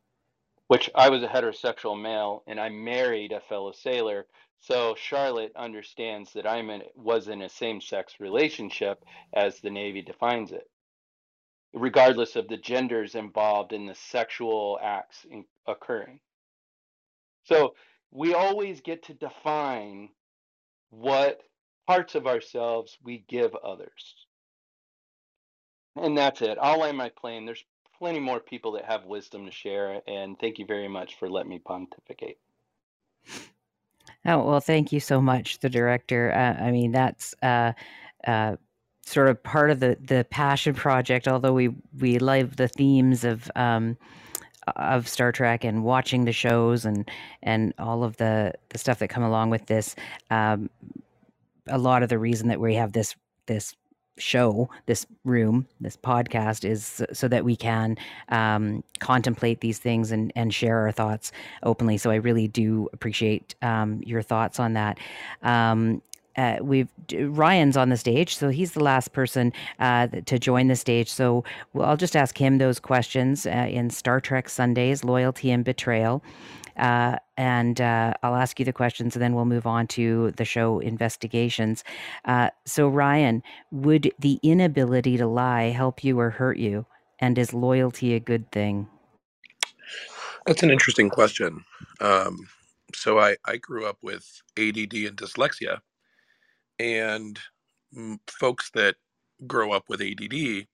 S4: which I was a heterosexual male and I married a fellow sailor. So Charlotte understands that I'm in was in a same sex relationship as the Navy defines it. regardless of the genders involved in the sexual acts in, occurring. So we always get to define what parts of ourselves we give others. And that's it. I'll land my plane. There's plenty more people that have wisdom to share. And thank you very much for letting me pontificate.
S1: Oh, well, thank you so much, the director. Uh, I mean, that's uh, uh, sort of part of the, the passion project, although we, we love the themes of um, of Star Trek and watching the shows and and all of the, the stuff that come along with this. Um, a lot of the reason that we have this this show, this room, this podcast is so that we can um, contemplate these things and, and share our thoughts openly. So I really do appreciate um, your thoughts on that. Um, uh, we've Ryan's on the stage, so he's the last person uh, to join the stage. So I'll just ask him those questions uh, in Star Trek Sundays: loyalty and betrayal. Uh, and uh, I'll ask you the questions and then we'll move on to the show investigations. Uh, so, Ryan, would the inability to lie help you or hurt you? And is loyalty a good thing?
S10: That's an interesting question. Um, so, I, I grew up with ADD and dyslexia, and folks that grow up with ADD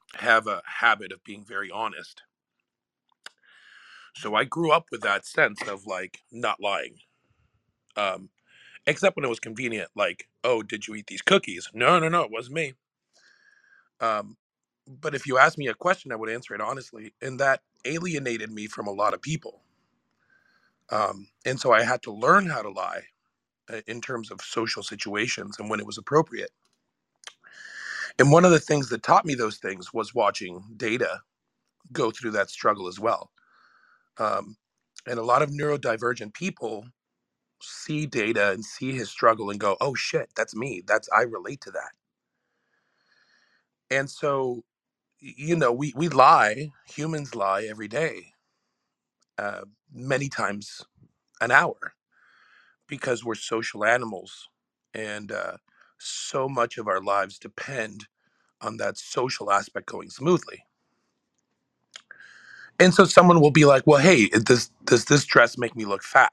S10: have a habit of being very honest so I grew up with that sense of like not lying. Um, except when it was convenient, like, oh, did you eat these cookies? No, no, no, it wasn't me. Um, but if you asked me a question, I would answer it honestly. And that alienated me from a lot of people. Um, and so I had to learn how to lie uh, in terms of social situations and when it was appropriate. And one of the things that taught me those things was watching Data go through that struggle as well. Um, and a lot of neurodivergent people see data and see his struggle and go, oh shit, that's me. That's I relate to that. And so, you know, we, we lie, humans lie every day, uh, many times an hour, because we're social animals. And uh, so much of our lives depend on that social aspect going smoothly. And so someone will be like, "Well, hey, does does this dress make me look fat?"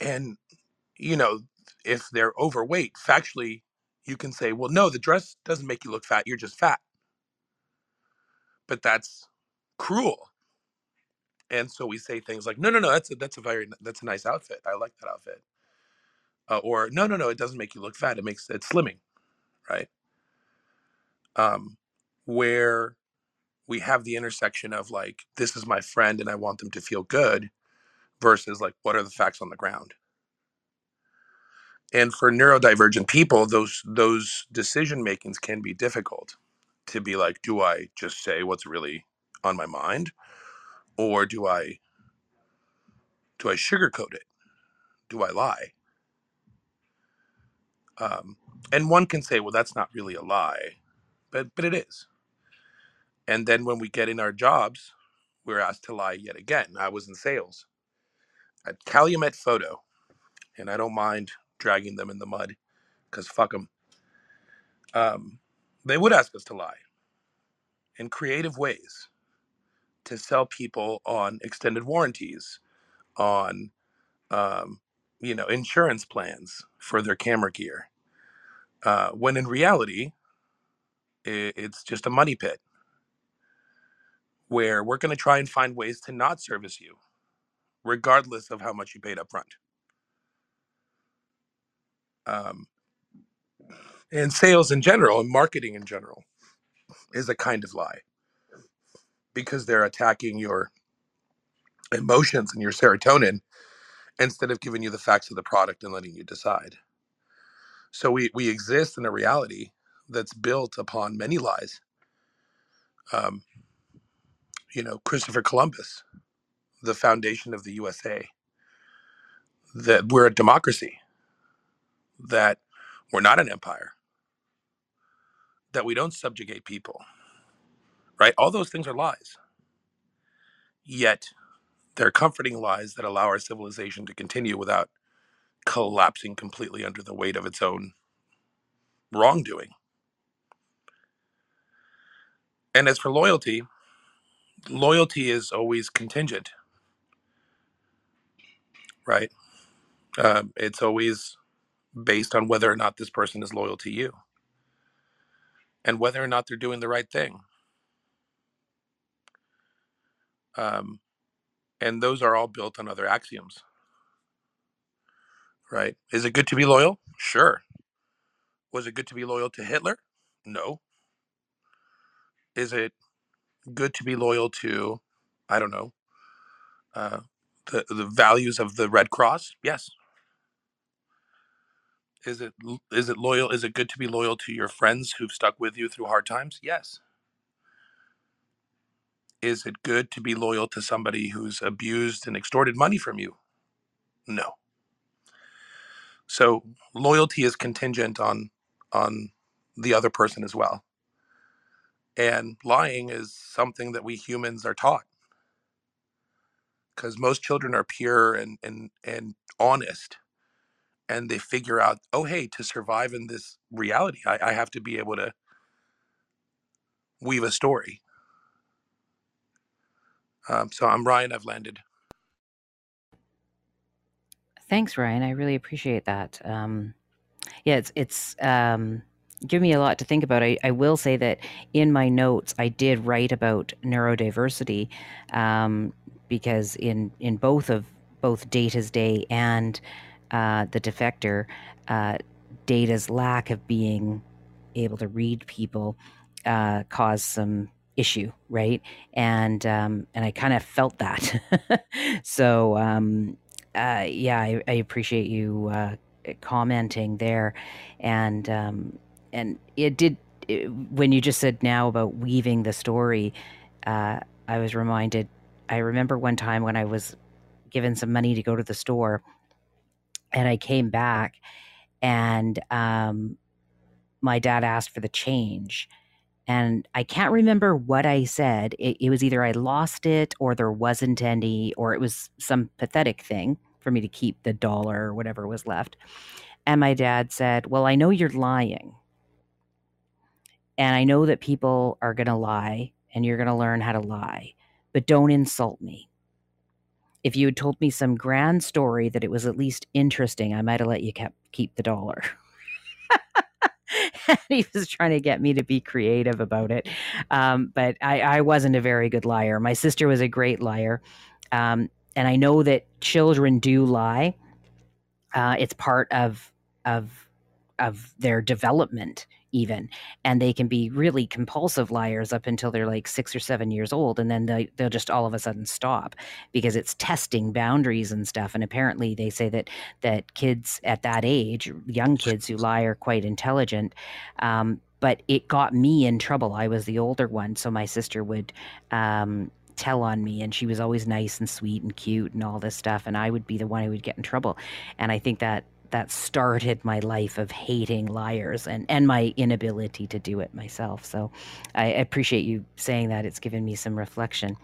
S10: And you know, if they're overweight, factually, you can say, "Well, no, the dress doesn't make you look fat. You're just fat." But that's cruel. And so we say things like, "No, no, no, that's a that's a very that's a nice outfit. I like that outfit." Uh, or, "No, no, no, it doesn't make you look fat. It makes it slimming." Right? Um, where we have the intersection of like this is my friend and i want them to feel good versus like what are the facts on the ground? And for neurodivergent people those those decision makings can be difficult to be like do i just say what's really on my mind or do i do i sugarcoat it? Do i lie? Um, and one can say well that's not really a lie but but it is And then when we get in our jobs, we're asked to lie yet again. I was in sales at Calumet Photo, and I don't mind dragging them in the mud because fuck them. Um, they would ask us to lie in creative ways to sell people on extended warranties, on um, you know insurance plans for their camera gear, uh, when in reality, i it's just a money pit where we're going to try and find ways to not service you, regardless of how much you paid up front. Um, and sales in general and marketing in general is a kind of lie because they're attacking your emotions and your serotonin instead of giving you the facts of the product and letting you decide. So we, we exist in a reality that's built upon many lies. Um, you know, Christopher Columbus, the foundation of the USA, that we're a democracy, that we're not an empire, that we don't subjugate people, right? All those things are lies. Yet they're comforting lies that allow our civilization to continue without collapsing completely under the weight of its own wrongdoing. And as for loyalty, loyalty is always contingent, right? Um, it's always based on whether or not this person is loyal to you and whether or not they're doing the right thing. Um, and those are all built on other axioms, right? Is it good to be loyal? Sure. Was it good to be loyal to Hitler? No. Is it good to be loyal to, I don't know, uh, the the values of the Red Cross? Yes. Is it is it loyal? Is it good to be loyal to your friends who've stuck with you through hard times? Yes. Is it good to be loyal to somebody who's abused and extorted money from you? No. So loyalty is contingent on on the other person as well. And lying is something that we humans are taught because most children are pure and and and honest and they figure out oh hey to survive in this reality i, I have to be able to weave a story um, so i'm ryan i've landed
S1: Thanks, Ryan. I really appreciate that. Um, yeah, it's it's um, given me a lot to think about. I, I will say that in my notes, I did write about neurodiversity um, because in in both of both Data's Day and uh, the Defector, uh, Data's lack of being able to read people uh, caused some issue, right? And um, and I kind of felt that. so um, uh, yeah, I, I appreciate you uh, commenting there, and um, and it did it, when you just said now about weaving the story. Uh, I was reminded. I remember one time when I was given some money to go to the store, and I came back, and um, my dad asked for the change. And I can't remember what I said. It, it was either I lost it or there wasn't any, or it was some pathetic thing for me to keep the dollar or whatever was left. And my dad said, Well, I know you're lying. And I know that people are going to lie and you're going to learn how to lie, but don't insult me. If you had told me some grand story that it was at least interesting, I might have let you kept, keep the dollar. he was trying to get me to be creative about it. Um, but I, I, wasn't a very good liar. My sister was a great liar. Um, and I know that children do lie. Uh, it's part of of of their development even and they can be really compulsive liars up until they're like six or seven years old and then they, they'll just all of a sudden stop because it's testing boundaries and stuff and apparently they say that that kids at that age young kids who lie are quite intelligent um, but it got me in trouble i was the older one so my sister would um, tell on me and she was always nice and sweet and cute and all this stuff and I would be the one who would get in trouble. And I think that that started my life of hating liars and, and my inability to do it myself. So I appreciate you saying that. It's given me some reflection.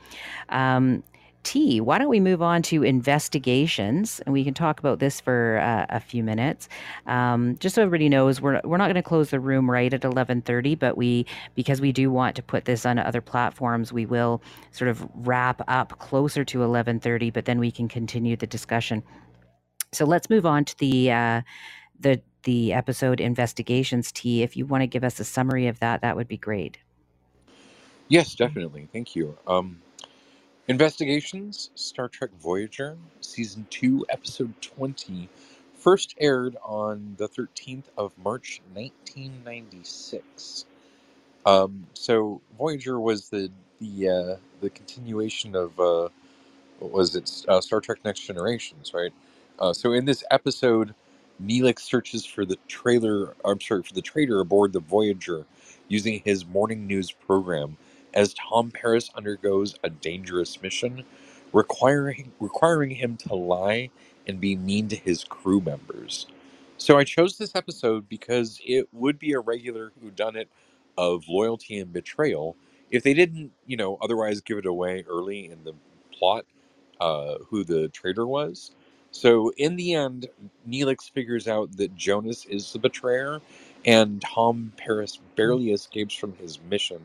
S1: Um, T, why don't we move on to investigations and we can talk about this for uh, a few minutes. Um, just so everybody knows, we're, we're not going to close the room right at 11:30, but we because we do want to put this on other platforms, we will sort of wrap up closer to 11:30, but then we can continue the discussion. So let's move on to the uh, the the episode investigations. T, if you want to give us a summary of that, that would be great.
S2: Yes, definitely. Thank you. Um, Investigations Star Trek Voyager, Season 2, Episode 20, first aired on the 13th of March 1996. Um, so Voyager was the the uh, the continuation of uh, what was it? Uh, Star Trek Next Generations, right? Uh, so in this episode, Neelix searches for the trailer. I'm sorry, for the traitor aboard the Voyager using his morning news program as Tom Paris undergoes a dangerous mission, requiring requiring him to lie and be mean to his crew members. So I chose this episode because it would be a regular whodunit of loyalty and betrayal if they didn't, you know, otherwise give it away early in the plot uh, who the traitor was. So in the end, Neelix figures out that Jonas is the betrayer, and Tom Paris barely escapes from his mission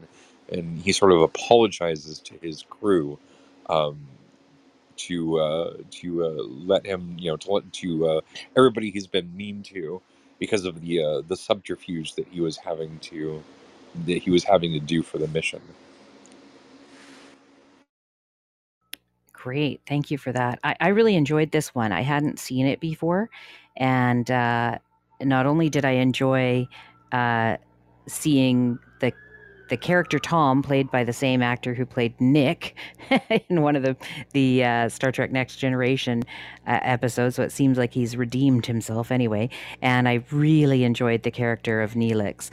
S2: and he sort of apologizes to his crew um, to uh, to uh, let him, you know, to let to uh, everybody he's been mean to because of the uh, the subterfuge that he was having to that he was having to do for the mission.
S1: Great. Thank you for that. I, I really enjoyed this one. I hadn't seen it before. And uh, not only did I enjoy uh, seeing the the character Tom, played by the same actor who played Nick in one of the the uh, Star Trek Next Generation uh, episodes, so it seems like he's redeemed himself anyway. And I really enjoyed the character of Neelix.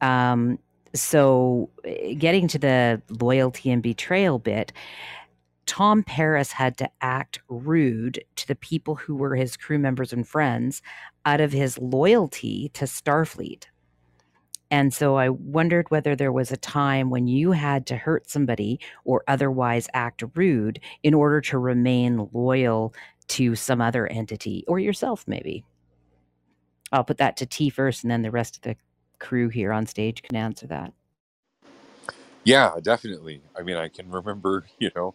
S1: Um, so, eh, getting to the loyalty and betrayal bit, Tom Paris had to act rude to the people who were his crew members and friends out of his loyalty to Starfleet. And so I wondered whether there was a time when you had to hurt somebody or otherwise act rude in order to remain loyal to some other entity or yourself, maybe. I'll put that to T first, and then the rest of the crew here on stage can answer that.
S2: Yeah, definitely. I mean, I can remember, you know,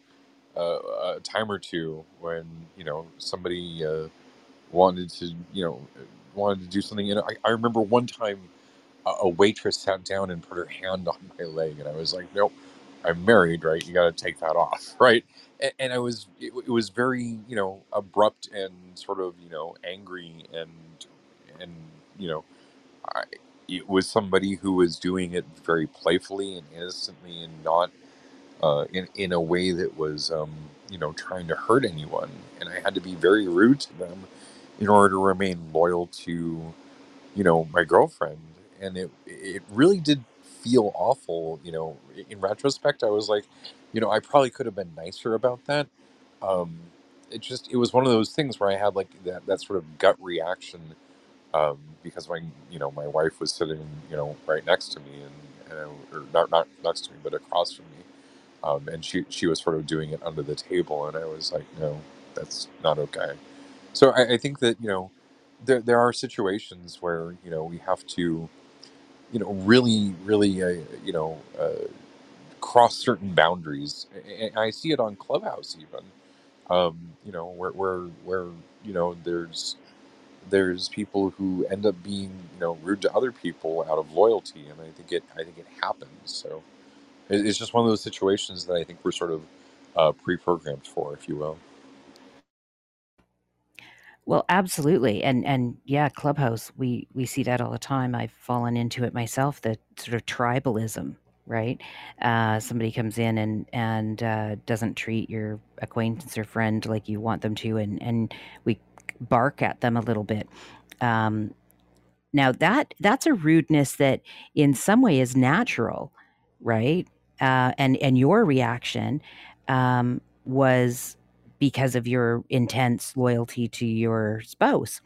S2: a time or two when you know somebody uh, wanted to, you know, wanted to do something. And I, I remember one time a, a waitress sat down and put her hand on my leg, and I was like, "Nope, I'm married, right? You got to take that off, right?" And, and I was, it, it was very, you know, abrupt and sort of, you know, angry and and you know, I, it was somebody who was doing it very playfully and innocently and not uh, in in a way that was, um, you know, trying to hurt anyone. And I had to be very rude to them in order to remain loyal to you know, my girlfriend, and it it really did feel awful. You know, in retrospect, I was like, you know, I probably could have been nicer about that. Um, it just it was one of those things where I had like that that sort of gut reaction um, because my you know my wife was sitting you know right next to me and, and I- or not not next to me but across from me, um, and she she was sort of doing it under the table, and I was like, no, that's not okay. So I, I think that you know there there are situations where you know we have to you know really really uh, you know uh, cross certain boundaries. I see it on Clubhouse even. Um, you know where where where you know there's there's people who end up being you know rude to other people out of loyalty, and I think it I think it happens. So it's just one of those situations that I think we're sort of uh, pre-programmed for, if you will.
S1: Well, absolutely. And and yeah, Clubhouse, we we see that all the time. I've fallen into it myself, the sort of tribalism, right? Uh, somebody comes in and and uh, doesn't treat your acquaintance or friend like you want them to, and and we bark at them a little bit. Um, now that that's a rudeness that in some way is natural, right? Uh, and and your reaction um, was because of your intense loyalty to your spouse,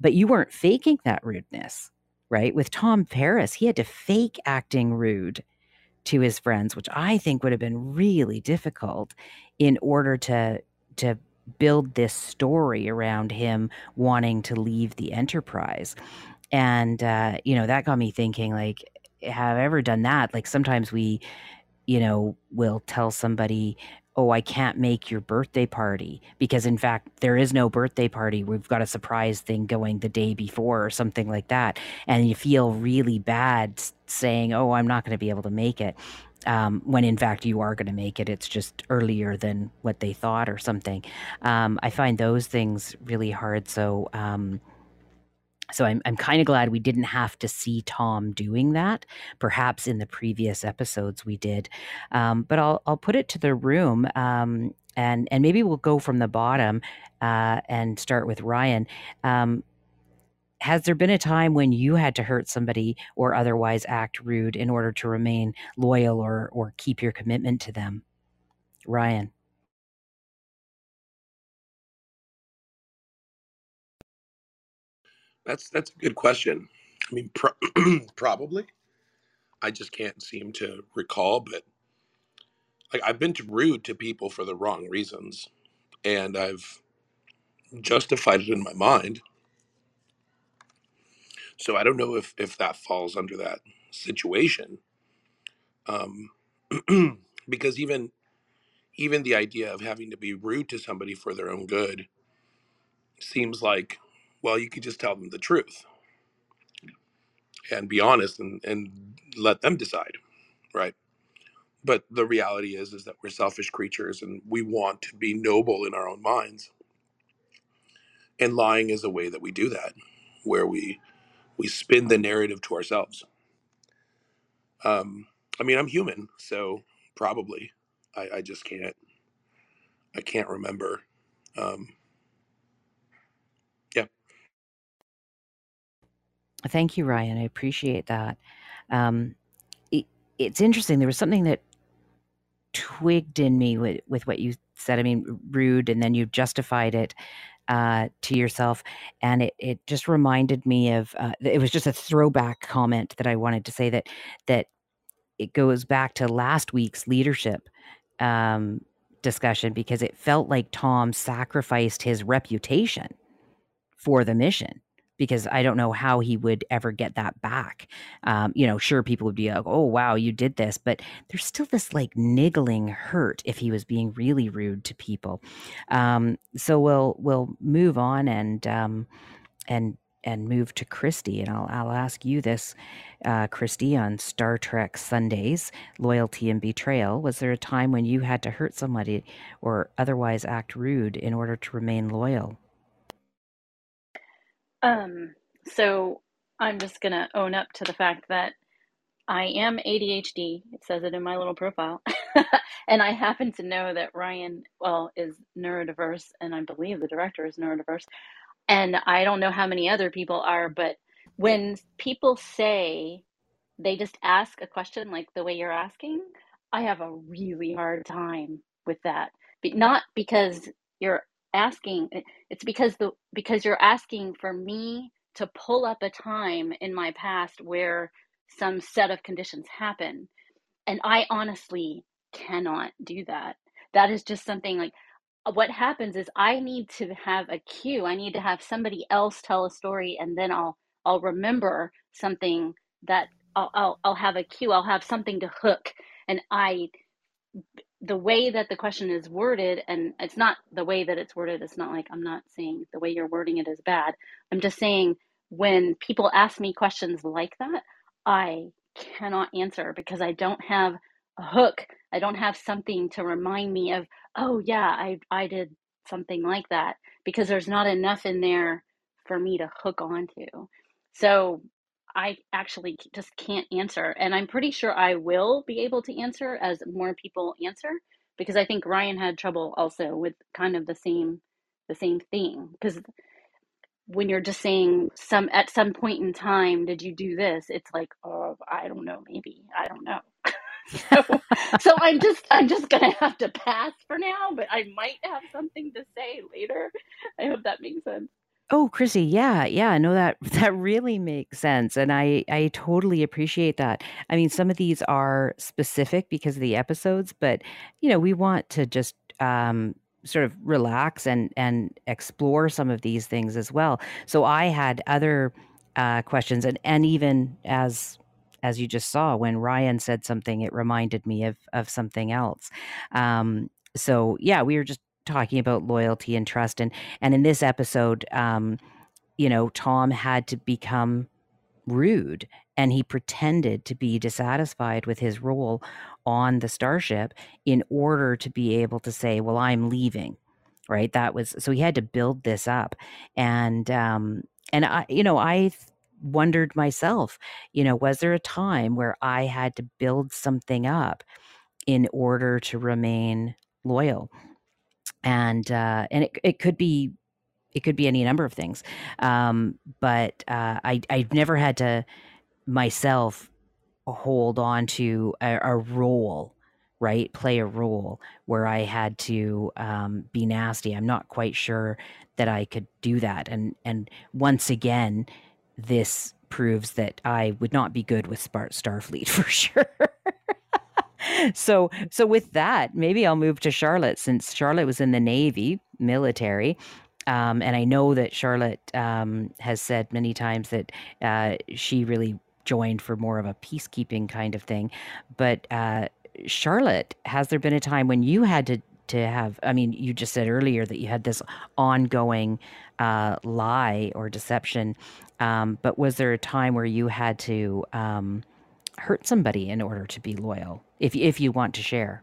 S1: but you weren't faking that rudeness, right? With Tom Paris, he had to fake acting rude to his friends, which I think would have been really difficult in order to to build this story around him wanting to leave the enterprise and uh, you know that got me thinking like have ever done that like sometimes we you know will tell somebody oh i can't make your birthday party because in fact there is no birthday party. We've got a surprise thing going the day before or something like that and you feel really bad saying oh i'm not going to be able to make it um, when in fact you are going to make it. It's just earlier than what they thought or something. Um, i find those things really hard so um, so I'm I'm kind of glad we didn't have to see Tom doing that. Perhaps in the previous episodes we did, um, but I'll I'll put it to the room, um, and and maybe we'll go from the bottom uh, and start with Ryan. Um, has there been a time when you had to hurt somebody or otherwise act rude in order to remain loyal or or keep your commitment to them, Ryan?
S10: That's that's a good question. I mean, pro- probably. I just can't seem to recall, but like I've been rude to people for the wrong reasons, and I've justified it in my mind. So I don't know if if that falls under that situation. Um, because even even the idea of having to be rude to somebody for their own good seems like well you could just tell them the truth and be honest and and let them decide right? But the reality is is that we're selfish creatures and we want to be noble in our own minds. And lying is a way that we do that where we we spin the narrative to ourselves. Um i mean i'm human so probably. I i just can't i can't remember um yeah
S1: Thank you, Ryan. I appreciate that. Um, it, it's interesting. There was something that twigged in me with, with what you said. I mean, rude, and then you justified it uh, to yourself, and it it just reminded me of. Uh, it was just a throwback comment that I wanted to say that that it goes back to last week's leadership um, discussion because it felt like Tom sacrificed his reputation for the mission because I don't know how he would ever get that back. Um, you know, sure, people would be like, "Oh, wow, you did this," but there's still this like niggling hurt if he was being really rude to people. Um, so we'll we'll move on and um, and and move to Christy, and I'll I'll ask you this, uh, Christy, on Star Trek Sundays, loyalty and betrayal. Was there a time when you had to hurt somebody or otherwise act rude in order to remain loyal?
S9: Um, so I'm just gonna own up to the fact that I am ADHD. It says it in my little profile. and I happen to know that Ryan, well, is neurodiverse, and I believe the director is neurodiverse. And I don't know how many other people are, but when people say they just ask a question like the way you're asking, I have a really hard time with that. But not because you're asking, it's because the because you're asking for me to pull up a time in my past where some set of conditions happen. And I honestly cannot do that. That is just something like uh, what happens is I need to have a cue. I need to have somebody else tell a story and then I'll I'll remember something that I'll I'll, I'll have a cue. I'll have something to hook and I the way that the question is worded and it's not the way that it's worded it's not like i'm not saying the way you're wording it is bad. I'm just saying when people ask me questions like that i cannot answer because i don't have a hook. I don't have something to remind me of oh yeah i i did something like that because there's not enough in there for me to hook onto. So I actually just can't answer. And I'm pretty sure I will be able to answer as more people answer because I think Ryan had trouble also with kind of the same the same thing because when you're just saying some at some point in time did you do this? it's like oh i don't know maybe i don't know. So, so i'm just i'm just gonna have to pass for now but i might have something to say later. I hope that makes sense
S1: Oh, Chrissy, yeah, yeah, no, that that really makes sense, and I I totally appreciate that. I mean, some of these are specific because of the episodes, but you know, we want to just um, sort of relax and and explore some of these things as well. So I had other uh, questions, and and even as as you just saw when Ryan said something, it reminded me of of something else. Um, so yeah, we were just talking about loyalty and trust and and in this episode um you know tom had to become rude and he pretended to be dissatisfied with his role on the starship in order to be able to say well i'm leaving right? That was so he had to build this up. And um and i you know i wondered myself you know was there a time where i had to build something up in order to remain loyal and uh, and it it could be it could be any number of things, um, but uh, I I've never had to myself hold on to a, a role right? Play a role where i had to um, be nasty. I'm not quite sure that i could do that and and once again this proves that i would not be good with Spart starfleet for sure so so with that, maybe I'll move to Charlotte since Charlotte was in the Navy military. Um, and I know that Charlotte um, has said many times that uh, she really joined for more of a peacekeeping kind of thing. But uh, Charlotte, has there been a time when you had to to have? I mean, you just said earlier that you had this ongoing uh, lie or deception, um, but was there a time where you had to um, hurt somebody in order to be loyal? If if you want to share.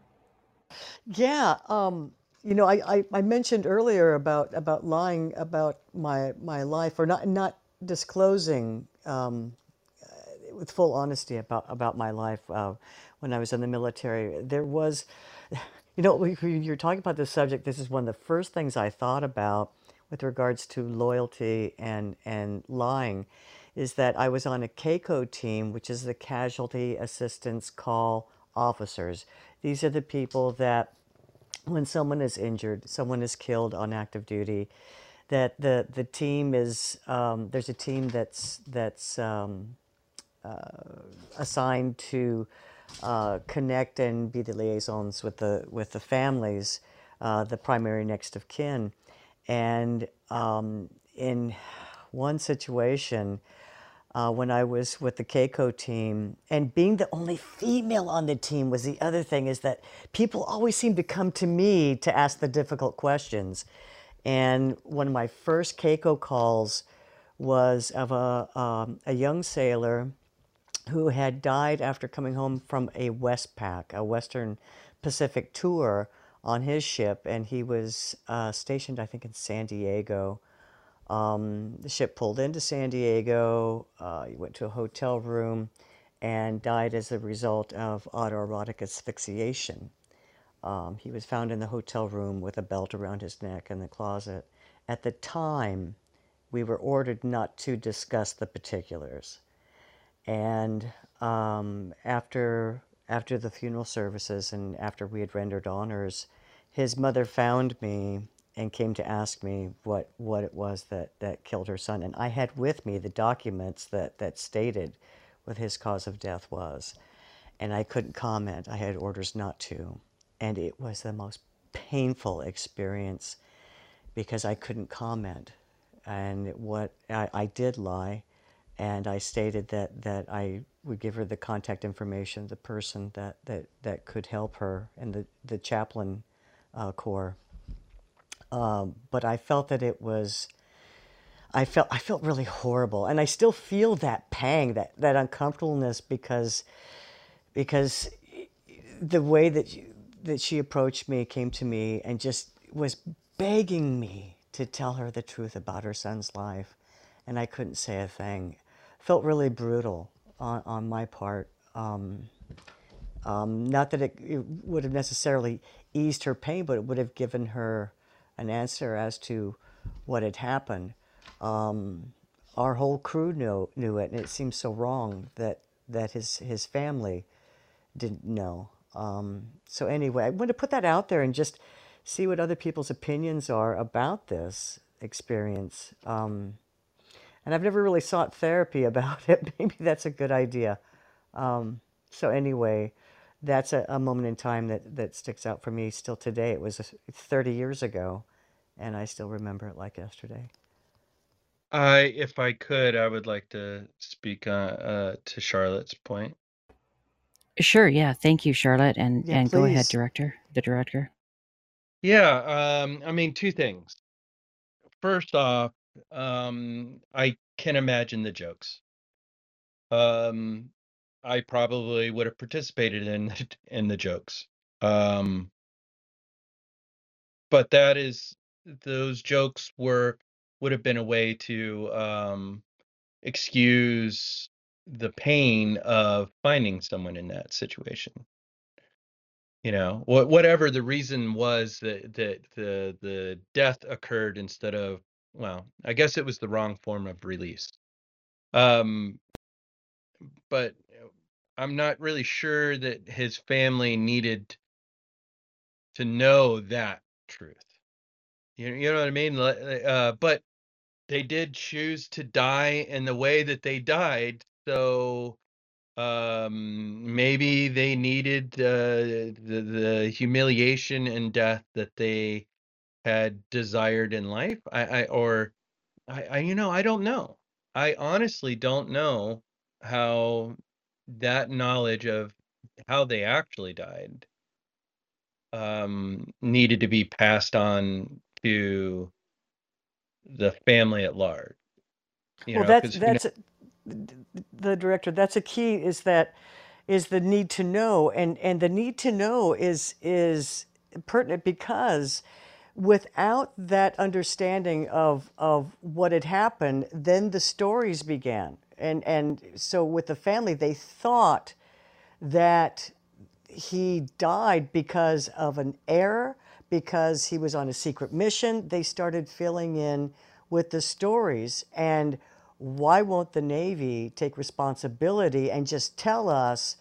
S8: Yeah, um, you know, I, I, I mentioned earlier about about lying about my my life or not not disclosing um, with full honesty about about my life uh, when I was in the military. There was, you know, when you're talking about this subject, this is one of the first things I thought about with regards to loyalty and and lying, is that I was on a CACO team, which is the Casualty Assistance Call Officers. These are the people that when someone is injured, someone is killed on active duty, that the the team is um, there's a team that's that's um, uh, assigned to uh, connect and be the liaisons with the with the families, uh, the primary next of kin, and um, in one situation. Uh, when I was with the CACO team, and being the only female on the team was the other thing is that people always seem to come to me to ask the difficult questions. And one of my first CACO calls was of a, um, a young sailor who had died after coming home from a Westpac, a Western Pacific tour on his ship, and he was uh, stationed, I think, in San Diego. Um, the ship pulled into San Diego. Uh, he went to a hotel room and died as a result of autoerotic asphyxiation. Um, he was found in the hotel room with a belt around his neck in the closet. At the time, we were ordered not to discuss the particulars. And um, after after the funeral services and after we had rendered honors, his mother found me and came to ask me what what it was that that killed her son. And I had with me the documents that that stated what his cause of death was, and I couldn't comment. I had orders not to, and it was the most painful experience because I couldn't comment. And what I, I did lie and I stated that, that I would give her the contact information, the person that, that, that could help her, and the, the chaplain uh, corps. Um, but I felt that it was, I felt I felt really horrible, and I still feel that pang, that that uncomfortableness, because because the way that you, that she approached me, came to me, and just was begging me to tell her the truth about her son's life, and I couldn't say a thing. Felt really brutal on, on my part. Um, um, not that it, it, would have necessarily eased her pain, but it would have given her an answer as to what had happened. Um, our whole crew knew, knew it, and it seemed so wrong that, that his, his family didn't know. Um, so, anyway, I want to put that out there and just see what other people's opinions are about this experience. Um, and I've never really sought therapy about it. Maybe that's a good idea. Um, so anyway, that's a, a, moment in time that, that sticks out for me still today. It was 30 years ago, and I still remember it like yesterday.
S4: I, if I could, I would like to speak uh, uh, to Charlotte's point.
S1: Sure. Yeah. Thank you, Charlotte. And
S8: Yeah,
S1: and go ahead, director. The director.
S4: Yeah, um, I mean, two things. First off, um, I can imagine the jokes. Um, I probably would have participated in in the jokes. Um, but that is those jokes were would have been a way to um, excuse the pain of finding someone in that situation. You know, what whatever the reason was that that the the death occurred instead of well, I guess it was the wrong form of release. Um, but uh, I'm not really sure that his family needed to know that truth. You, you know what I mean? Uh, but they did choose to die in the way that they died. So um, maybe they needed uh, the, the humiliation and death that they had desired in life. I, I or I, I, you know, I don't know. I honestly don't know how that knowledge of how they actually died um, needed to be passed on to the family at large. You
S8: Well,
S4: know,
S8: that's
S4: because you know,
S8: that's the director. That's a key. Is that is the need to know, and and the need to know is is pertinent because without that understanding of of what had happened, then the stories began, and and so with the family, they thought that he died because of an error, because he was on a secret mission. They started filling in with the stories. And why won't the Navy take responsibility and just tell us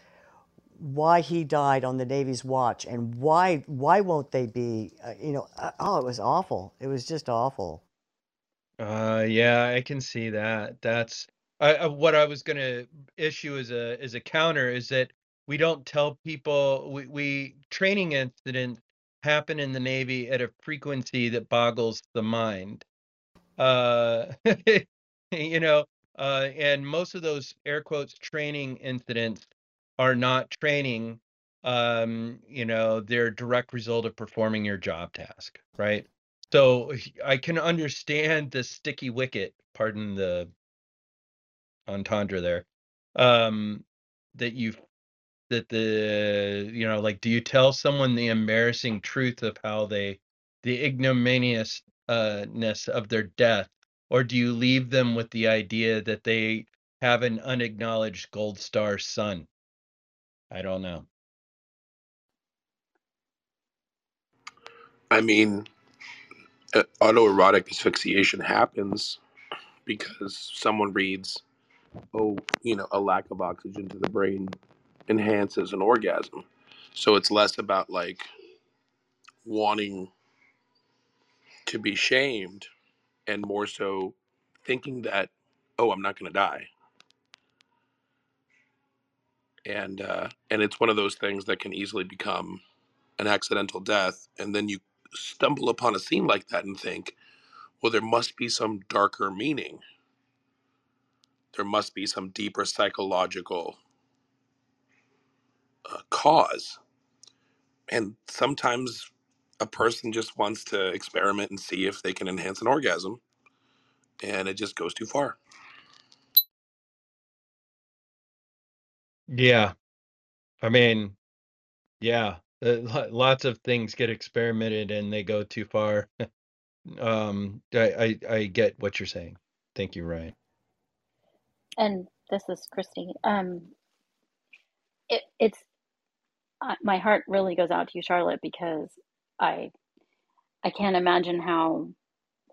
S8: why he died on the Navy's watch and why why won't they be uh, you know uh, oh it was awful it was just awful
S4: uh, yeah, I can see that. That's I, what I was gonna issue as a as a counter is that we don't tell people we, we training incidents happen in the Navy at a frequency that boggles the mind. Uh, you know, uh, and most of those air quotes training incidents are not training. Um, you know, they're direct result of performing your job task, right? So I can understand the sticky wicket, pardon the entendre there, um, that you that the you know like do you tell someone the embarrassing truth of how they the ignominiousness of their death? Or do you leave them with the idea that they have an unacknowledged gold star son? I don't know.
S10: I mean, uh, autoerotic asphyxiation happens because someone reads, oh, you know, a lack of oxygen to the brain enhances an orgasm. So it's less about like wanting to be shamed and more so thinking that, oh, I'm not going to die. And uh, and it's one of those things that can easily become an accidental death. And then you stumble upon a scene like that and think, well, there must be some darker meaning. There must be some deeper psychological uh, cause. And sometimes a person just wants to experiment and see if they can enhance an orgasm, and it just goes too far.
S4: yeah i mean yeah uh, lots of things get experimented and they go too far um I, I i get what you're saying thank you ryan
S9: And this is Christy. Um, it, it's my heart really goes out to you, Charlotte, because I I can't imagine how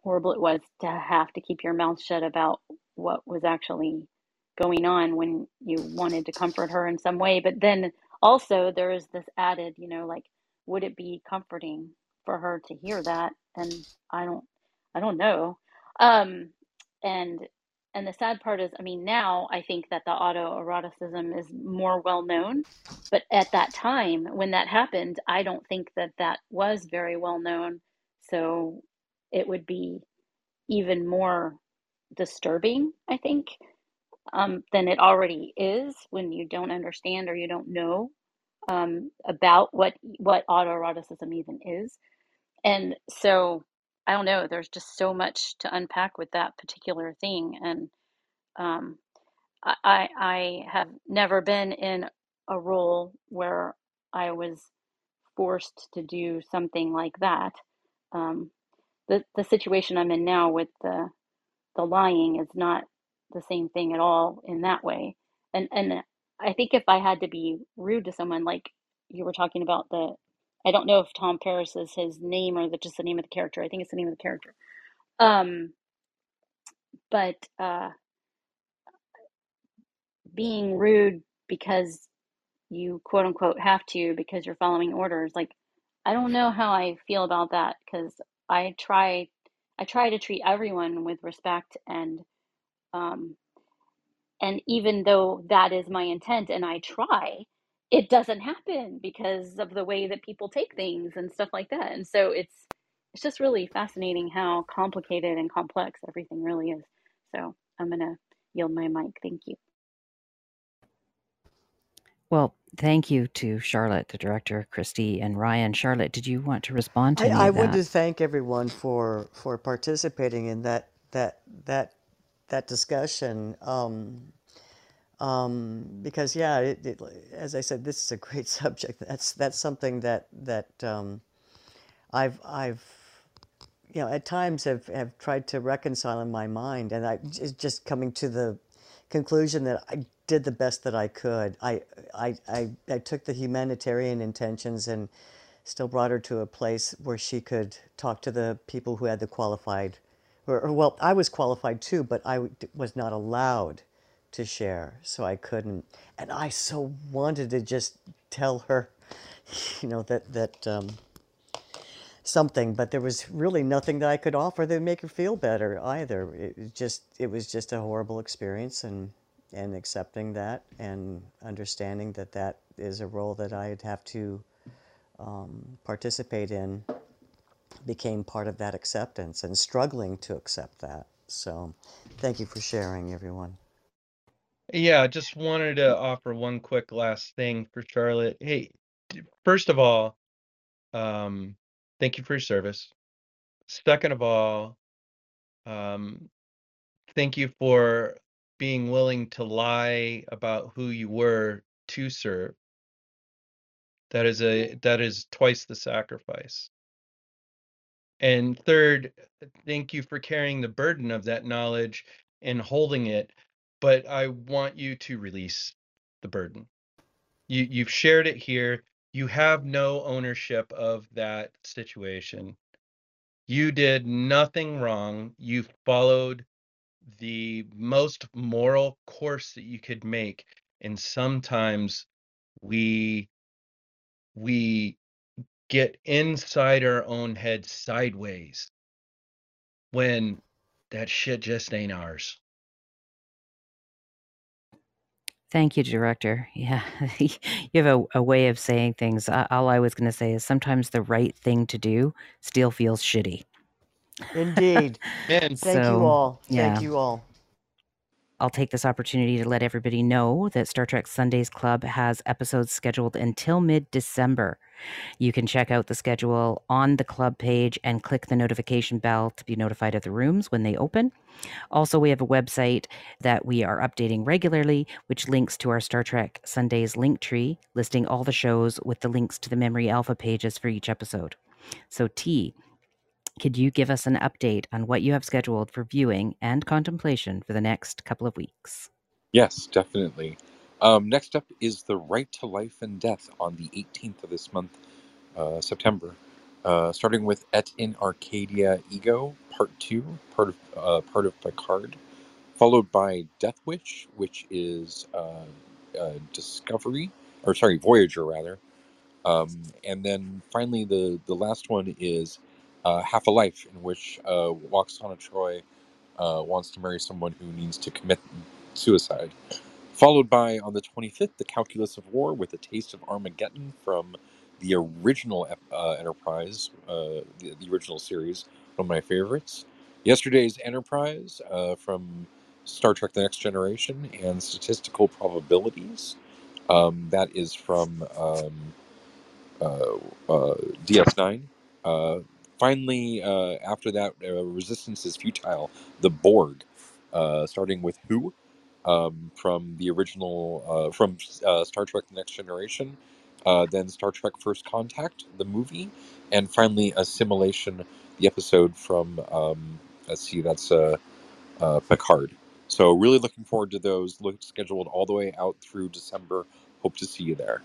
S9: horrible it was to have to keep your mouth shut about what was actually going on when you wanted to comfort her in some way. But then also there is this added, you know, like would it be comforting for her to hear that? And I don't I don't know. Um and and the sad part is, I mean, now I think that the autoeroticism is more well known, but at that time when that happened, I don't think that that was very well known. So it would be even more disturbing, I think, um, than it already is when you don't understand or you don't know um, about what what autoeroticism even is. And so I don't know. There's just so much to unpack with that particular thing, and um, I I have never been in a role where I was forced to do something like that. Um, the the situation I'm in now with the the lying is not the same thing at all in that way. And and I think if I had to be rude to someone, like you were talking about the, I don't know if Tom Paris is his name or the, just the name of the character. I think it's the name of the character. Um, but uh, being rude because you quote unquote have to because you're following orders, like I don't know how I feel about that because I try I try to treat everyone with respect and um, and even though that is my intent and I try, it doesn't happen because of the way that people take things and stuff like that. And so it's it's just really fascinating how complicated and complex everything really is. So I'm gonna yield my mic. Thank you.
S1: Well, thank you to Charlotte, the director, Christy, and Ryan. Charlotte, did you want to respond to
S8: I,
S1: any
S8: I
S1: of
S8: want
S1: that?
S8: to thank everyone for for participating in that that that that discussion. Um, um, because yeah, it, it, as I said, this is a great subject. That's that's something that that um, I've I've you know at times have have tried to reconcile in my mind, and I just coming to the conclusion that I did the best that I could. I I I, I took the humanitarian intentions and still brought her to a place where she could talk to the people who had the qualified, or, or well, I was qualified too, but I was not allowed to share, so I couldn't. And I so wanted to just tell her, you know, that that um, something, but there was really nothing that I could offer that would make her feel better either. It just it was just a horrible experience, and and accepting that and understanding that that is a role that I'd have to um, participate in became part of that acceptance and struggling to accept that. So, thank you for sharing, everyone.
S4: Yeah, I just wanted to offer one quick last thing for Charlotte. Hey, first of all, um, thank you for your service. Second of all, um, thank you for being willing to lie about who you were to serve. That is a that is twice the sacrifice. And third, thank you for carrying the burden of that knowledge and holding it, but I want you to release the burden. You you've shared it here. You have no ownership of that situation. You did nothing wrong. You followed the most moral course that you could make, and sometimes we we get inside our own head sideways when that shit just ain't ours.
S1: Thank you, director. Yeah, you have a, a way of saying things. Uh, all I was going to say is sometimes the right thing to do still feels shitty.
S8: Indeed.
S4: Man,
S8: Thank you
S1: So,
S8: all.
S1: yeah.
S8: Thank you all.
S1: I'll take this opportunity to let everybody know that Star Trek Sundays Club has episodes scheduled until mid December. You can check out the schedule on the club page and click the notification bell to be notified of the rooms when they open. Also, we have a website that we are updating regularly, which links to our Star Trek Sundays link tree, listing all the shows with the links to the Memory Alpha pages for each episode. So, T, could you give us an update on what you have scheduled for viewing and contemplation for the next couple of weeks?
S2: Yes, definitely. Um, next up is The Right to Life and Death on the 18th of this month, uh, September. Uh, starting with Et in Arcadia Ego, Part 2, part of, uh, part of Picard, followed by Death Wish, which is uh, Discovery, or sorry, Voyager rather. Um, and then finally, the, the last one is uh, Half a Life, in which uh, Lwaxana Troi uh, wants to marry someone who needs to commit suicide. Followed by, on the 25th, The Calculus of War with a taste of Armageddon from the original uh, Enterprise, uh, the, the original series, one of my favorites. Yesterday's Enterprise uh, from Star Trek The Next Generation and Statistical Probabilities. Um, that is from. Um, uh, uh, DS9. Finally, uh, after that, uh, Resistance is futile. The Borg, uh, starting with Who um, from the original uh, from uh, Star Trek: The Next Generation, uh, then Star Trek: First Contact, the movie, and finally Assimilation, the episode from um, let's see, that's Picard. So really looking forward to those. Look scheduled all the way out through December. Hope to see you there.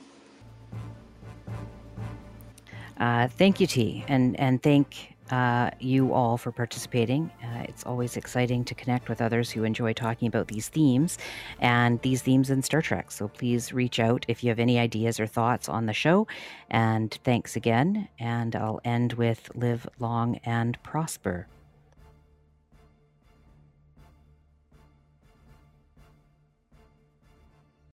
S1: Uh, thank you, T, and and thank uh, you all for participating. Uh, it's always exciting to connect with others who enjoy talking about these themes and these themes in Star Trek. So please reach out if you have any ideas or thoughts on the show. And thanks again. And I'll end with live long and prosper.